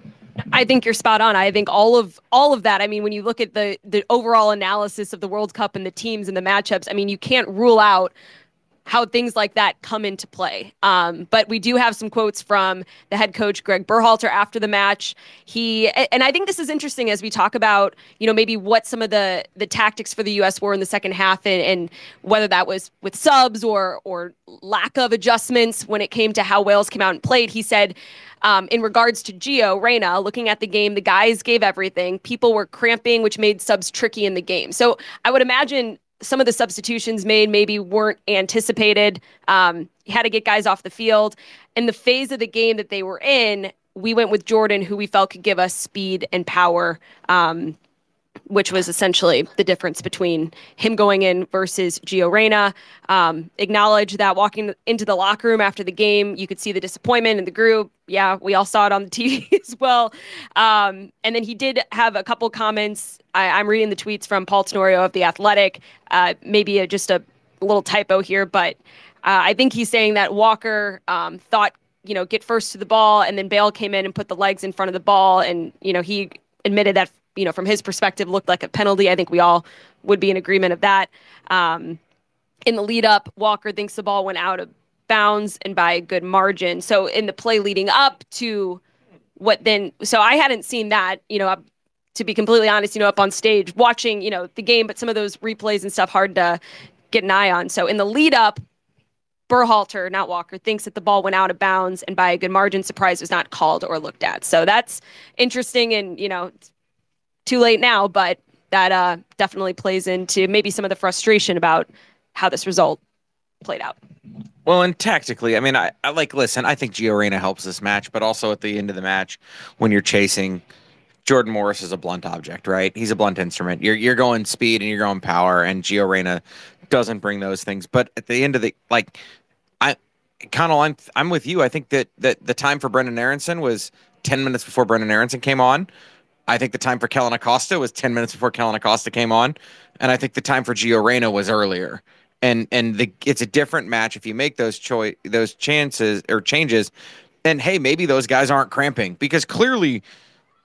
I think you're spot on. I think all of all of that. I mean, when you look at the the overall analysis of the World Cup and the teams and the matchups, I mean, you can't rule out how things like that come into play. Um, but we do have some quotes from the head coach Greg Berhalter after the match. He and I think this is interesting as we talk about you know maybe what some of the the tactics for the U.S. were in the second half and, and whether that was with subs or or lack of adjustments when it came to how Wales came out and played. He said um, in regards to Gio Reyna, looking at the game, the guys gave everything. People were cramping, which made subs tricky in the game. So I would imagine some of the substitutions made maybe weren't anticipated. Um, had to get guys off the field. In the phase of the game that they were in, we went with Jordan, who we felt could give us speed and power. Um, which was essentially the difference between him going in versus Gio Reyna. Um, acknowledge that walking into the locker room after the game, you could see the disappointment in the group. Yeah, we all saw it on the [laughs] TV as well. Um, and then he did have a couple comments. I, am reading the tweets from Paul Tenorio of The Athletic. Uh, maybe a, just a little typo here, but uh, I think he's saying that Walker um, thought, you know, get first to the ball, and then Bale came in and put the legs in front of the ball. And, you know, he admitted that you know, from his perspective, looked like a penalty. I think we all would be in agreement of that. Um, in the lead up, Walker thinks the ball went out of bounds and by a good margin. So in the play leading up to what then, so I hadn't seen that, you know, to be completely honest, you know, up on stage watching, you know, the game, but some of those replays and stuff hard to get an eye on. So in the lead up, Berhalter, not Walker, thinks that the ball went out of bounds and by a good margin, surprise was not called or looked at. So that's interesting and, you know, too late now, but that uh, definitely plays into maybe some of the frustration about how this result played out. Well, and tactically, I mean, I, I like listen. I think Gio Reyna helps this match, but also at the end of the match, when you're chasing, Jordan Morris is a blunt object, right? He's a blunt instrument. You're you're going speed and you're going power, and Gio Reyna doesn't bring those things. But at the end of the like, I Conall, I'm I'm with you. I think that that the time for Brenden Aaronson was ten minutes before Brenden Aaronson came on. I think the time for Kellyn Acosta was 10 minutes before Kellyn Acosta came on. And I think the time for Gio Reyna was earlier. And and the it's a different match if you make those choice those chances or changes. And hey, maybe those guys aren't cramping because clearly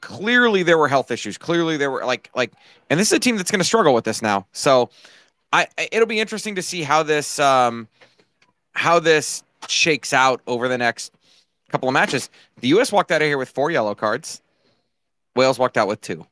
clearly there were health issues. Clearly there were like like and this is a team that's going to struggle with this now. So I it'll be interesting to see how this um how this shakes out over the next couple of matches. The US walked out of here with four yellow cards. Wales walked out with two.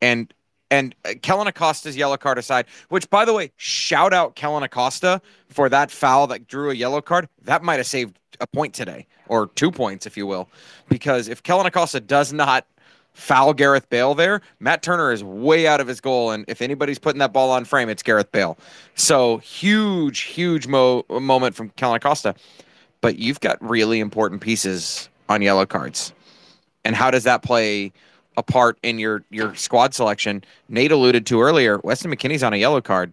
And and uh, Kellyn Acosta's yellow card aside, which by the way, shout out Kellyn Acosta for that foul that drew a yellow card. That might have saved a point today, or two points, if you will. Because if Kellyn Acosta does not foul Gareth Bale there, Matt Turner is way out of his goal. And if anybody's putting that ball on frame, it's Gareth Bale. So huge, huge mo- moment from Kellyn Acosta. But you've got really important pieces on yellow cards. And how does that play a part in your your squad selection. Nate alluded to earlier, Weston McKennie's on a yellow card.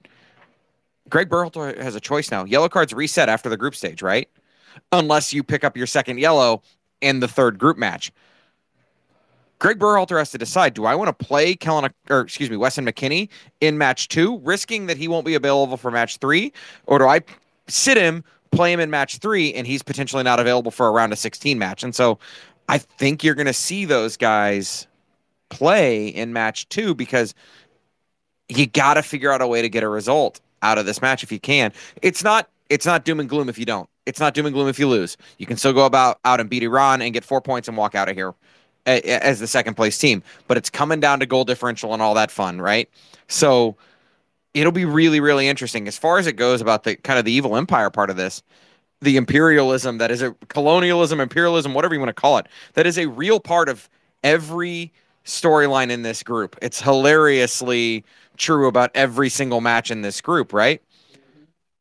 Greg Berhalter has a choice now. Yellow cards reset after the group stage, right? Unless you pick up your second yellow in the third group match. Greg Berhalter has to decide: Do I want to play Kellyn, or excuse me, Weston McKennie in match two, risking that he won't be available for match three, or do I sit him, play him in match three, and he's potentially not available for a round of 16 match? And so, I think you're going to see those guys play in match two because you got to figure out a way to get a result out of this match if you can. It's not it's not doom and gloom if you don't. It's not doom and gloom if you lose. You can still go about out and beat Iran and get four points and walk out of here as the second place team. But it's coming down to goal differential and all that fun, right? So it'll be really really interesting as far as it goes about the kind of the evil empire part of this the imperialism that is a colonialism imperialism whatever you want to call it that is a real part of every storyline in this group. It's hilariously true about every single match in this group, right?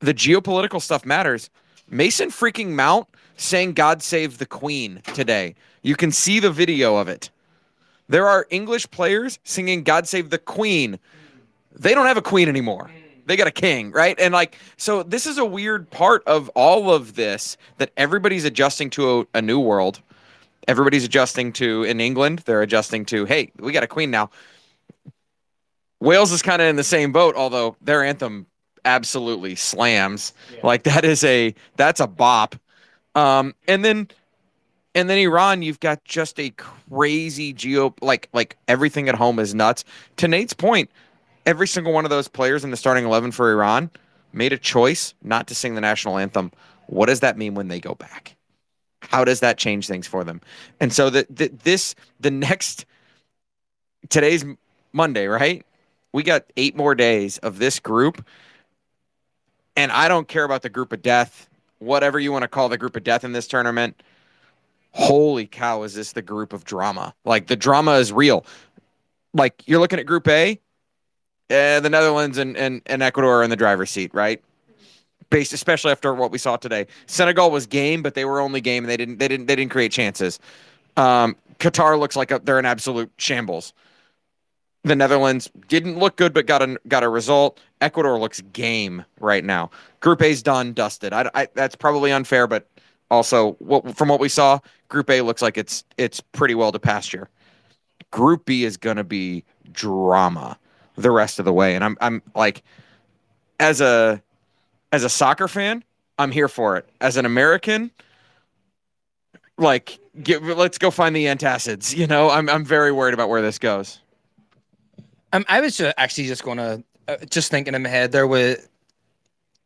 The geopolitical stuff matters. Mason freaking Mount saying God save the Queen today. You can see the video of it. There are English players singing God save the Queen. They don't have a queen anymore. They got a king, right? And like, so this is a weird part of all of this that everybody's adjusting to a, a new world everybody's adjusting to in England. They're adjusting to, hey, we got a queen now. Wales is kind of in the same boat, although their anthem absolutely slams. Yeah. Like that is a that's a bop. Um, and then and then Iran, you've got just a crazy geo like like everything at home is nuts. To Nate's point, every single one of those players in the starting eleven for Iran made a choice not to sing the national anthem. What does that mean when they go back? How does that change things for them? And so the, the this the next today's Monday, right? We got eight more days of this group. And I don't care about the group of death, whatever you want to call the group of death in this tournament. Holy cow, is this the group of drama? Like the drama is real. Like you're looking at group A, uh, the Netherlands and, and, and Ecuador are in the driver's seat, right? Based especially after what we saw today. Senegal was game, but they were only game and they didn't they didn't they didn't create chances. Um, Qatar looks like a, they're an absolute shambles. The Netherlands didn't look good, but got a got a result. Ecuador looks game right now. Group A's done, dusted. I, I that's probably unfair, but also what, from what we saw, Group A looks like it's it's pretty well to pasture. Group B is going to be drama the rest of the way, and I'm I'm like, as a as a soccer fan, I'm here for it. As an American, like, get, let's go find the antacids. You know, I'm I'm very worried about where this goes. Um, I was just actually just gonna uh, just thinking in my head there with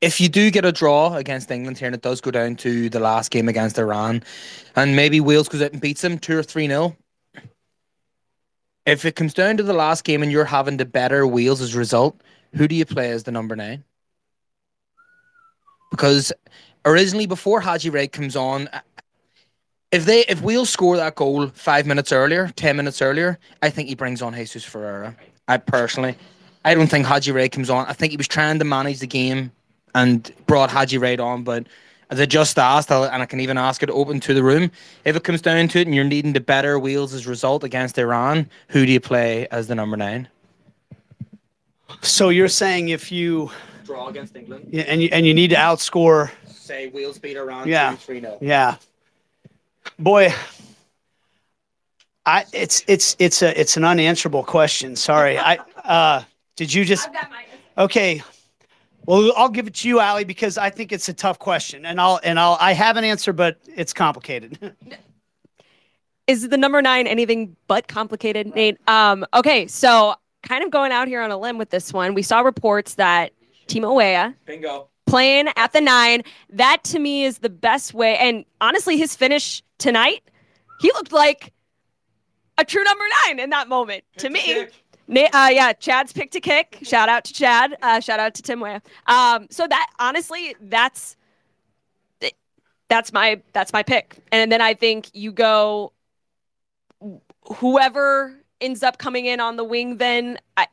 if you do get a draw against England here and it does go down to the last game against Iran, and maybe Wales goes out and beats them two or three nil. If it comes down to the last game and you're having to better Wales as a result, who do you play as the number nine? Because originally, before Haji Wright comes on, if they if Wales score that goal five minutes earlier, ten minutes earlier, I think he brings on Jesus Ferreira. I personally, I don't think Haji Wright comes on. I think he was trying to manage the game and brought Haji Wright on, but as I just asked, and I can even ask it open to the room, if it comes down to it and you're needing to better Wales' result against Iran, who do you play as the number nine? So you're saying if you draw against England, yeah, and you and you need to outscore, say Wales beat Iran, Yeah. 3 0. yeah, boy, I it's it's it's a it's an unanswerable question. Sorry, I uh, did you just okay? Well, I'll give it to you, Aly, because I think it's a tough question, and I'll and I'll I have an answer, but it's complicated. [laughs] Is the number nine anything but complicated, Nate? Um, okay, so kind of going out here on a limb with this one. We saw reports that Timo Weah Bingo. playing at the nine. That to me is the best way. And honestly, his finish tonight, he looked like a true number nine in that moment to me. Uh, yeah, Chad's pick to kick. Shout out to Chad. Uh, shout out to Tim Weah. Um, so that honestly, that's that's my that's my pick. And then I think you go whoever ends up coming in on the wing. Then I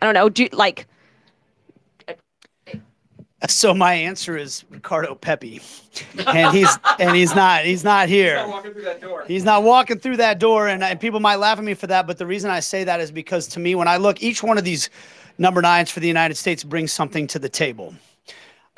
I don't know. Do like so my answer is Ricardo Pepi, and he's and he's not he's not here. He's not walking through that door. He's not walking through that door, and, and people might laugh at me for that. But the reason I say that is because to me, when I look, each one of these number nines for the United States brings something to the table.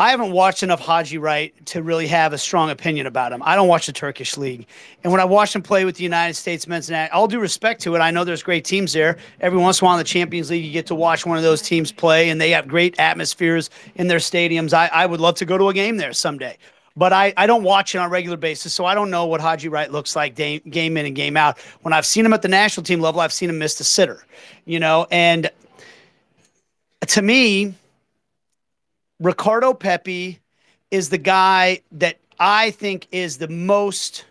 I haven't watched enough Haji Wright to really have a strong opinion about him. I don't watch the Turkish league, and when I watch him play with the United States men's and all due respect to it, I know there's great teams there. Every once in a while in the Champions League, you get to watch one of those teams play, and they have great atmospheres in their stadiums. I, I would love to go to a game there someday but I, I don't watch it on a regular basis, so I don't know what Haji Wright looks like day, game in and game out. When I've seen him at the national team level, I've seen him miss the sitter, you know. And to me, Ricardo Pepi is the guy that I think is the most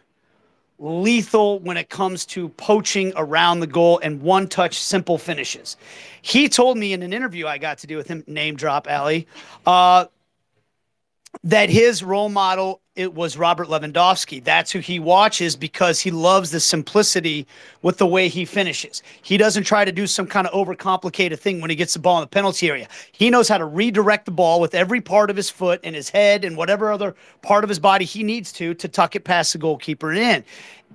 lethal when it comes to poaching around the goal and one touch simple finishes. He told me in an interview I got to do with him, name drop Aly, uh, that his role model it was Robert Lewandowski. That's who he watches because he loves the simplicity with the way he finishes. He doesn't try to do some kind of overcomplicated thing when he gets the ball in the penalty area. He knows how to redirect the ball with every part of his foot and his head and whatever other part of his body he needs to to tuck it past the goalkeeper and in.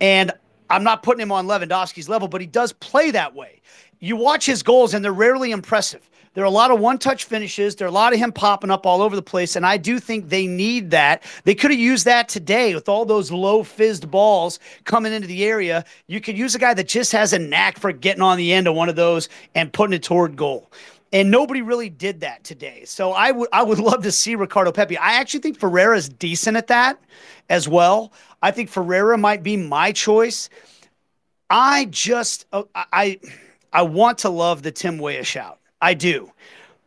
And I'm not putting him on Lewandowski's level, but he does play that way. You watch his goals and they're rarely impressive. There are a lot of one touch finishes. There are a lot of him popping up all over the place. And I do think they need that. They could have used that today with all those low fizzed balls coming into the area. You could use a guy that just has a knack for getting on the end of one of those and putting it toward goal. And nobody really did that today. So I would I would [laughs] love to see Ricardo Pepi. I actually think Ferreira is decent at that as well. I think Ferreira might be my choice. I just uh, I I want to love the Tim Weah shout. I do.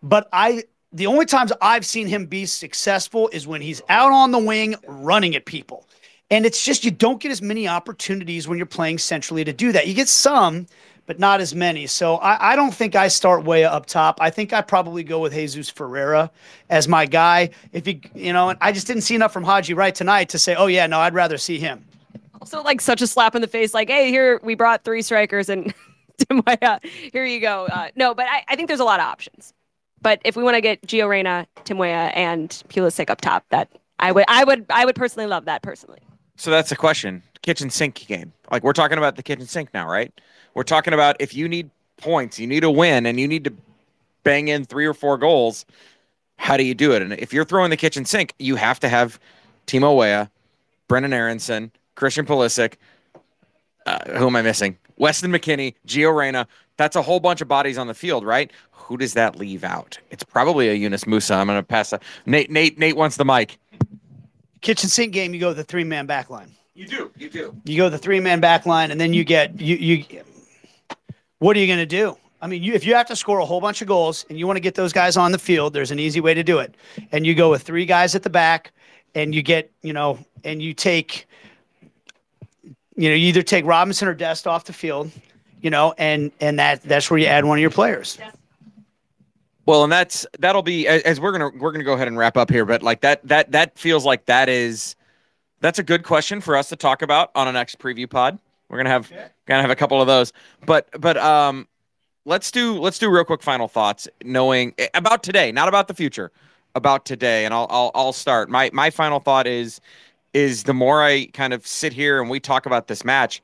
But I the only times I've seen him be successful is when he's out on the wing running at people. And it's just you don't get as many opportunities when you're playing centrally to do that. You get some, but not as many. So I, I don't think I start Weah up top. I think I probably go with Jesus Ferreira as my guy. If he, you know, I just didn't see enough from Haji Wright tonight to say, oh yeah, no, I'd rather see him. also like such a slap in the face, like, hey, here we brought three strikers and [laughs] Tim Weah, here you go. Uh, no, but I, I think there's a lot of options. But if we want to get Gio Reyna, Tim Weah, and Pulisic up top, that I would, I would, I would personally love that personally. So that's the question. Kitchen sink game. Like we're talking about the kitchen sink now, right? We're talking about if you need points, you need a win, and you need to bang in three or four goals. How do you do it? And if you're throwing the kitchen sink, you have to have Timo Weah, Brenden Aaronson, Christian Pulisic. Uh, who am I missing? Weston McKennie, Gio Reyna. That's a whole bunch of bodies on the field, right? Who does that leave out? It's probably a Yunus Musah. I'm going to pass that. Nate, Nate, Nate wants the mic. Kitchen sink game, you go with the three man back line. You do. You do. You go with the three man back line, and then you get you you. What are you going to do? I mean, you, if you have to score a whole bunch of goals and you want to get those guys on the field, there's an easy way to do it. And you go with three guys at the back, and you get you know, and you take, you know, you either take Robinson or Dest off the field, you know, and and that that's where you add one of your players. Well, and that's that'll be as we're gonna we're gonna go ahead and wrap up here, but like that that that feels like that is that's a good question for us to talk about on a next preview pod. We're gonna have gonna have a couple of those, but but um, let's do let's do real quick final thoughts, knowing about today, not about the future, about today, and I'll I'll I'll start. My my final thought is is the more I kind of sit here and we talk about this match,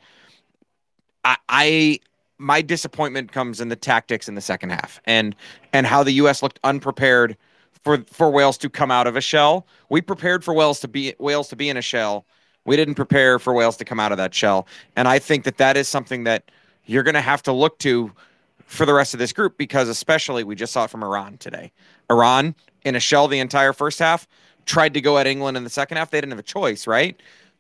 I, I my disappointment comes in the tactics in the second half and and how the U.S. looked unprepared for for Wales to come out of a shell. We prepared for Wales to be Wales to be in a shell. We didn't prepare for Wales to come out of that shell, and I think that that is something that you're going to have to look to for the rest of this group because especially we just saw it from Iran today. Iran in a shell the entire first half tried to go at England in the second half. They didn't have a choice, right?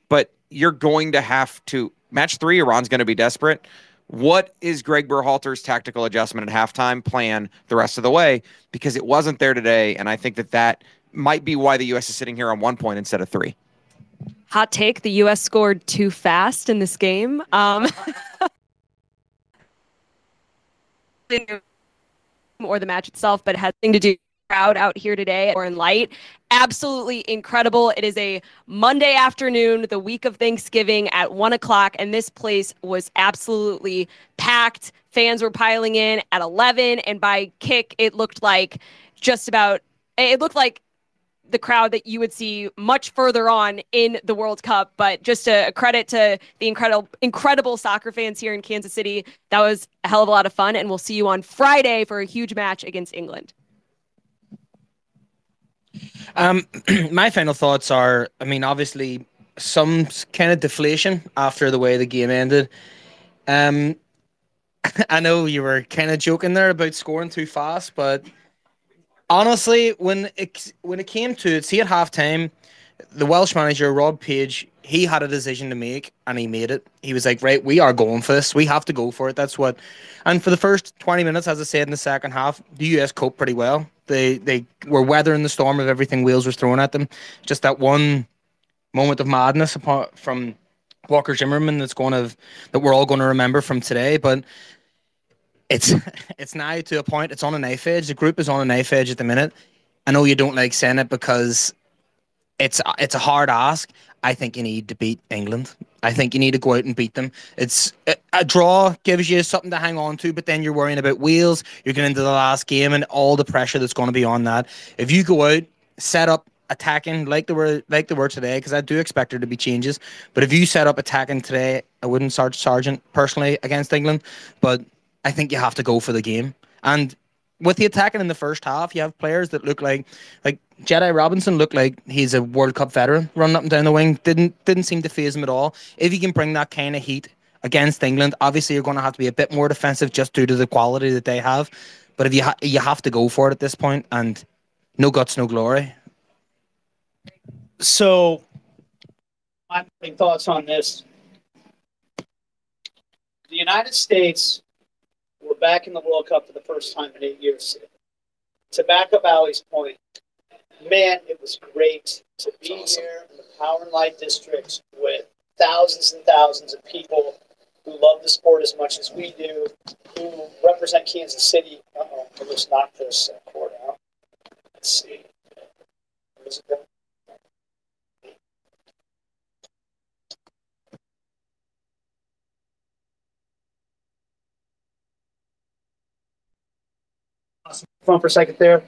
But you're going to have to match three. Iran's going to be desperate. What is Greg Berhalter's tactical adjustment at halftime plan the rest of the way? Because it wasn't there today, and I think that that might be why the U.S. is sitting here on one point instead of three. Hot take: the U.S. scored too fast in this game. Um, [laughs] or the match itself, but it has nothing to do crowd out here today or in light. Absolutely incredible. It is a Monday afternoon, the week of Thanksgiving at one o'clock, and this place was absolutely packed. Fans were piling in at 11, and by kick, it looked like just about, it looked like the crowd that you would see much further on in the World Cup. But just a, credit to the incredible, incredible soccer fans here in Kansas City. That was a hell of a lot of fun, and we'll see you on Friday for a huge match against England. Um, [clears throat] my final thoughts are, I mean, obviously some kind of deflation after the way the game ended. Um, [laughs] I know you were kind of joking there about scoring too fast, but honestly, when it when it came to it, see at halftime, the Welsh manager Rob Page, he had a decision to make and he made it. He was like, "Right, we are going for this. We have to go for it." That's what. And for the first twenty minutes, as I said in the second half, the US coped pretty well. They they were weathering the storm of everything Wales was throwing at them. Just that one moment of madness apart from Walker Zimmerman that's going to that we're all going to remember from today. But it's [laughs] it's now to a point. It's on a knife edge. The group is on a knife edge at the minute. I know you don't like saying it because it's it's a hard ask. I think you need to beat England. I think you need to go out and beat them. It's a, a draw gives you something to hang on to, but then you're worrying about Wales. You're getting into the last game and all the pressure that's going to be on that. If you go out, set up attacking like they were like they were today, because I do expect there to be changes. But if you set up attacking today, I wouldn't start Sargent personally against England, but I think you have to go for the game. And with the attacking in the first half, you have players that look like like Jedi Robinson looked like he's a World Cup veteran running up and down the wing. Didn't didn't seem to phase him at all. If you can bring that kind of heat against England, obviously you're going to have to be a bit more defensive just due to the quality that they have. But if you ha- you have to go for it at this point, and no guts, no glory. So, my thoughts on this: the United States were back in the World Cup for the first time in eight years. To back up Aly's point, man, it was great to be awesome. here in the Power and Light District with thousands and thousands of people who love the sport as much as we do, who represent Kansas City. Uh-oh, I just knocked this uh, cord out. Let's see. Phone for a second there.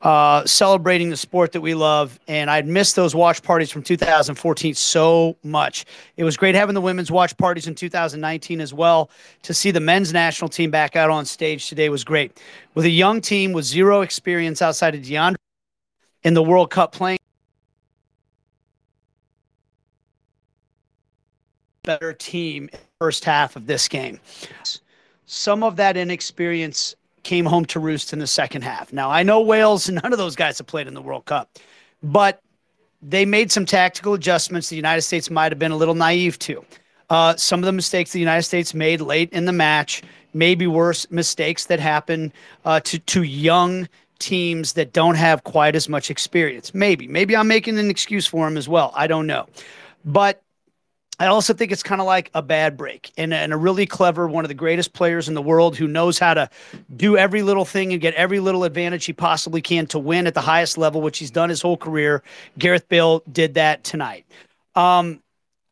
Uh, celebrating the sport that we love. And I'd missed those watch parties from 2014 so much. It was great having the women's watch parties in 2019 as well. To see the men's national team back out on stage today was great. With a young team with zero experience outside of DeAndre in the World Cup playing. Better team first half of this game. Some of that inexperience came home to roost in the second half. Now, I know Wales, [laughs] none of those guys have played in the World Cup, but they made some tactical adjustments the United States might have been a little naive to. Uh, some of the mistakes the United States made late in the match, maybe worse mistakes that happen uh, to, to young teams that don't have quite as much experience. Maybe. Maybe I'm making an excuse for them as well. I don't know. But I also think it's kind of like a bad break and, and a really clever, one of the greatest players in the world who knows how to do every little thing and get every little advantage he possibly can to win at the highest level, which he's done his whole career. Gareth Bale did that tonight. Um,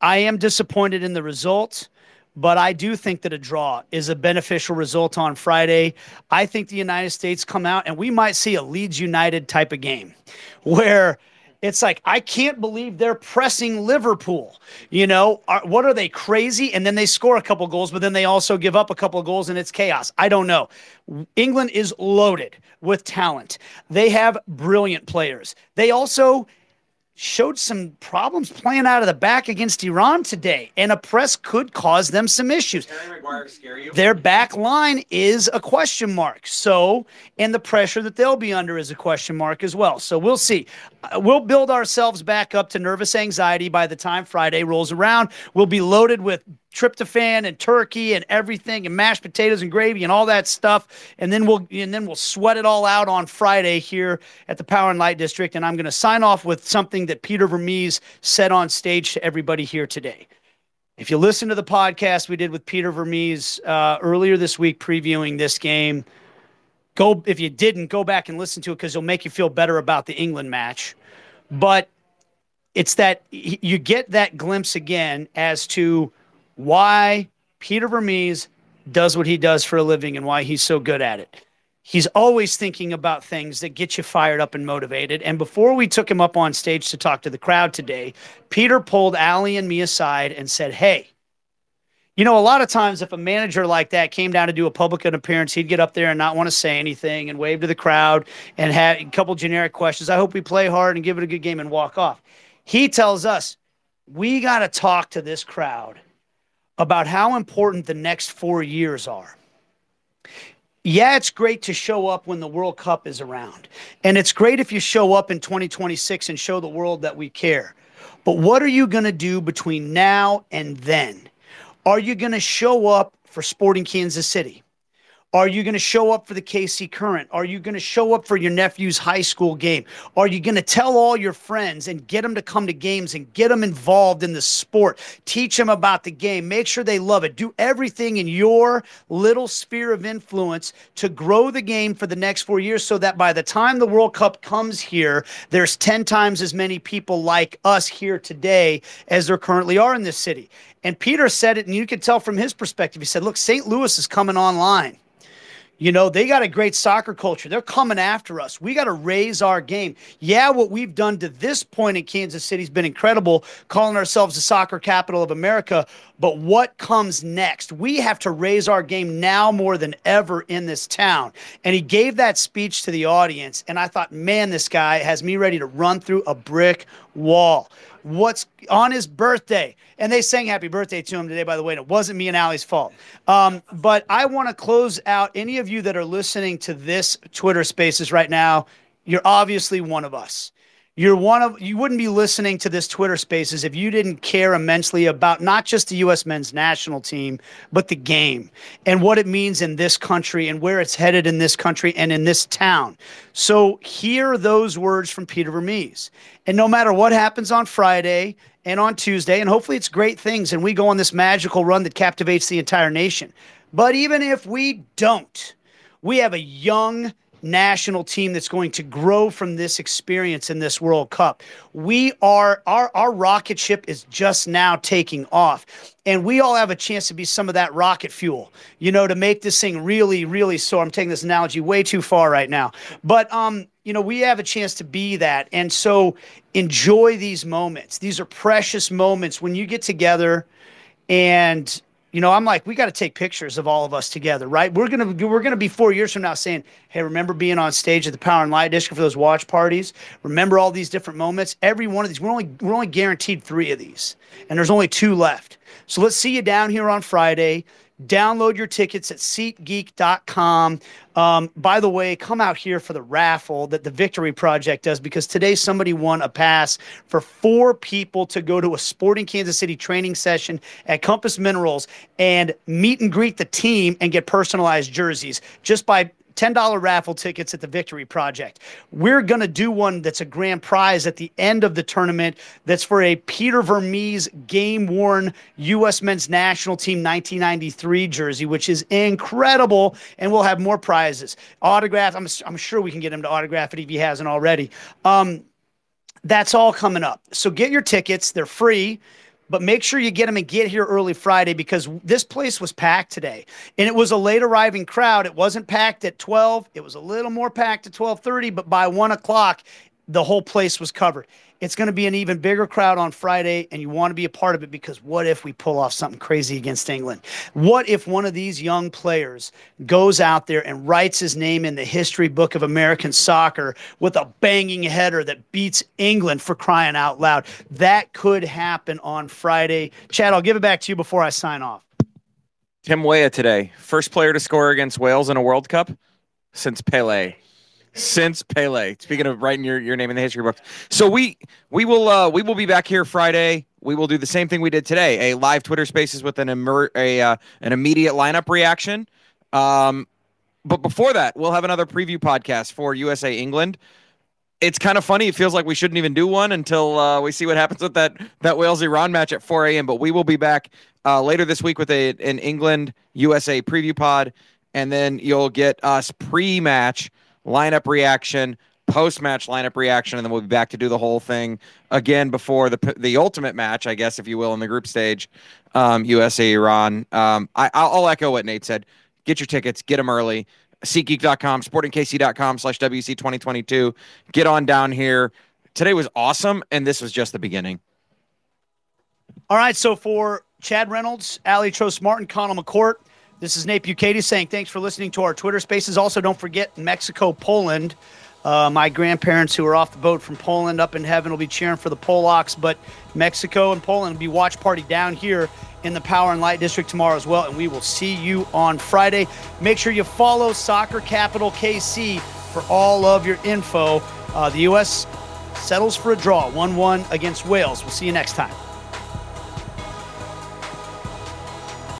I am disappointed in the result, but I do think that a draw is a beneficial result on Friday. I think the United States come out and we might see a Leeds United type of game where – it's like I can't believe they're pressing Liverpool. You know, are, what are they crazy? And then they score a couple goals, but then they also give up a couple goals, and it's chaos. I don't know. England is loaded with talent. They have brilliant players. They also showed some problems playing out of the back against Iran today, and a press could cause them some issues. Their back line is a question mark. So, and the pressure that they'll be under is a question mark as well. So we'll see. Uh, we'll build ourselves back up to nervous anxiety by the time Friday rolls around. We'll be loaded with tryptophan and turkey and everything and mashed potatoes and gravy and all that stuff and then we'll and then we'll sweat it all out on Friday here at the Power and Light District and I'm going to sign off with something that Peter Vermes said on stage to everybody here today. If you listen to the podcast we did with Peter Vermes uh, earlier this week previewing this game, go if you didn't go back and listen to it because it'll make you feel better about the England match. But it's that you get that glimpse again as to why Peter Vermes does what he does for a living and why he's so good at it. He's always thinking about things that get you fired up and motivated. And before we took him up on stage to talk to the crowd today, Peter pulled Aly and me aside and said, Hey, you know, a lot of times if a manager like that came down to do a public appearance, he'd get up there and not want to say anything and wave to the crowd and have a couple generic questions. I hope we play hard and give it a good game and walk off. He tells us, we got to talk to this crowd about how important the next four years are. Yeah, it's great to show up when the World Cup is around. And it's great if you show up in 2026 and show the world that we care. But what are you going to do between now and then? Are you going to show up for Sporting Kansas City? Are you going to show up for the KC Current? Are you going to show up for your nephew's high school game? Are you going to tell all your friends and get them to come to games and get them involved in the sport? Teach them about the game. Make sure they love it. Do everything in your little sphere of influence to grow the game for the next four years so that by the time the World Cup comes here, there's 10 times as many people like us here today as there currently are in this city. And Peter said it, and you could tell from his perspective. He said, Look, St. Louis is coming online. You know, they got a great soccer culture. They're coming after us. We got to raise our game. Yeah, what we've done to this point in Kansas City has been incredible, calling ourselves the soccer capital of America. But what comes next? We have to raise our game now more than ever in this town. And he gave that speech to the audience. And I thought, man, this guy has me ready to run through a brick wall what's on his birthday. And they sang happy birthday to him today, by the way. And it wasn't me and Aly's fault. Um, but I want to close out any of you that are listening to this Twitter Spaces right now. You're obviously one of us. You're one of you wouldn't be listening to this Twitter Spaces if you didn't care immensely about not just the U.S. men's national team, but the game and what it means in this country and where it's headed in this country and in this town. So hear those words from Peter Vermes. And no matter what happens on Friday and on Tuesday, and hopefully it's great things, and we go on this magical run that captivates the entire nation. But even if we don't, we have a young national team that's going to grow from this experience in this World Cup. We are our our rocket ship is just now taking off. And we all have a chance to be some of that rocket fuel, you know, to make this thing really, really soar. I'm taking this analogy way too far right now. But um, you know, we have a chance to be that. And so enjoy these moments. These are precious moments when you get together and you know, I'm like, we got to take pictures of all of us together, right? We're gonna we're gonna be four years from now saying, hey, remember being on stage at the Power and Light District for those watch parties? Remember all these different moments? Every one of these, we're only we're only guaranteed three of these, and there's only two left. So let's see you down here on Friday. Download your tickets at SeatGeek.com. Um, by the way, come out here for the raffle that the Victory Project does because today somebody won a pass for four people to go to a Sporting Kansas City training session at Compass Minerals and meet and greet the team and get personalized jerseys just by $10 raffle tickets at the Victory Project. We're going to do one that's a grand prize at the end of the tournament that's for a Peter Vermes game worn U.S. men's national team 1993 jersey, which is incredible. And we'll have more prizes. Autograph, I'm, I'm sure we can get him to autograph it if he hasn't already. Um, that's all coming up. So get your tickets, they're free but make sure you get them and get here early Friday because this place was packed today. And it was a late arriving crowd. It wasn't packed at 12. It was a little more packed at 1230, but by one o'clock, the whole place was covered. It's going to be an even bigger crowd on Friday, and you want to be a part of it because what if we pull off something crazy against England? What if one of these young players goes out there and writes his name in the history book of American soccer with a banging header that beats England for crying out loud? That could happen on Friday. Chad, I'll give it back to you before I sign off. Tim Weah today, first player to score against Wales in a World Cup since Pele since Pele. Speaking of writing your, your name in the history books. So we we will uh, we will be back here Friday. We will do the same thing we did today, a live Twitter Spaces with an immer- a uh, an immediate lineup reaction. Um, but before that, we'll have another preview podcast for USA England. It's kind of funny. It feels like we shouldn't even do one until uh, we see what happens with that that Wales Iran match at 4 a.m. But we will be back uh, later this week with a an England USA preview pod, and then you'll get us pre-match lineup reaction, post match lineup reaction, and then we'll be back to do the whole thing again before the the ultimate match, I guess, if you will, in the group stage, um, USA Iran. Um, I, I'll echo what Nate said. Get your tickets, get them early. SeatGeek.com, sportingkc.com slash WC 2022. Get on down here. Today was awesome, and this was just the beginning. All right, so for Chad Reynolds, Aly Trost Martin, Conall McCourt, this is Nate Bukaty saying thanks for listening to our Twitter spaces. Also, don't forget Mexico, Poland. Uh, my grandparents who are off the boat from Poland up in heaven will be cheering for the Polacks, but Mexico and Poland will be watch party down here in the Power and Light District tomorrow as well. And we will see you on Friday. Make sure you follow Soccer Capital KC for all of your info. Uh, the U.S. settles for a draw 1 1 against Wales. We'll see you next time.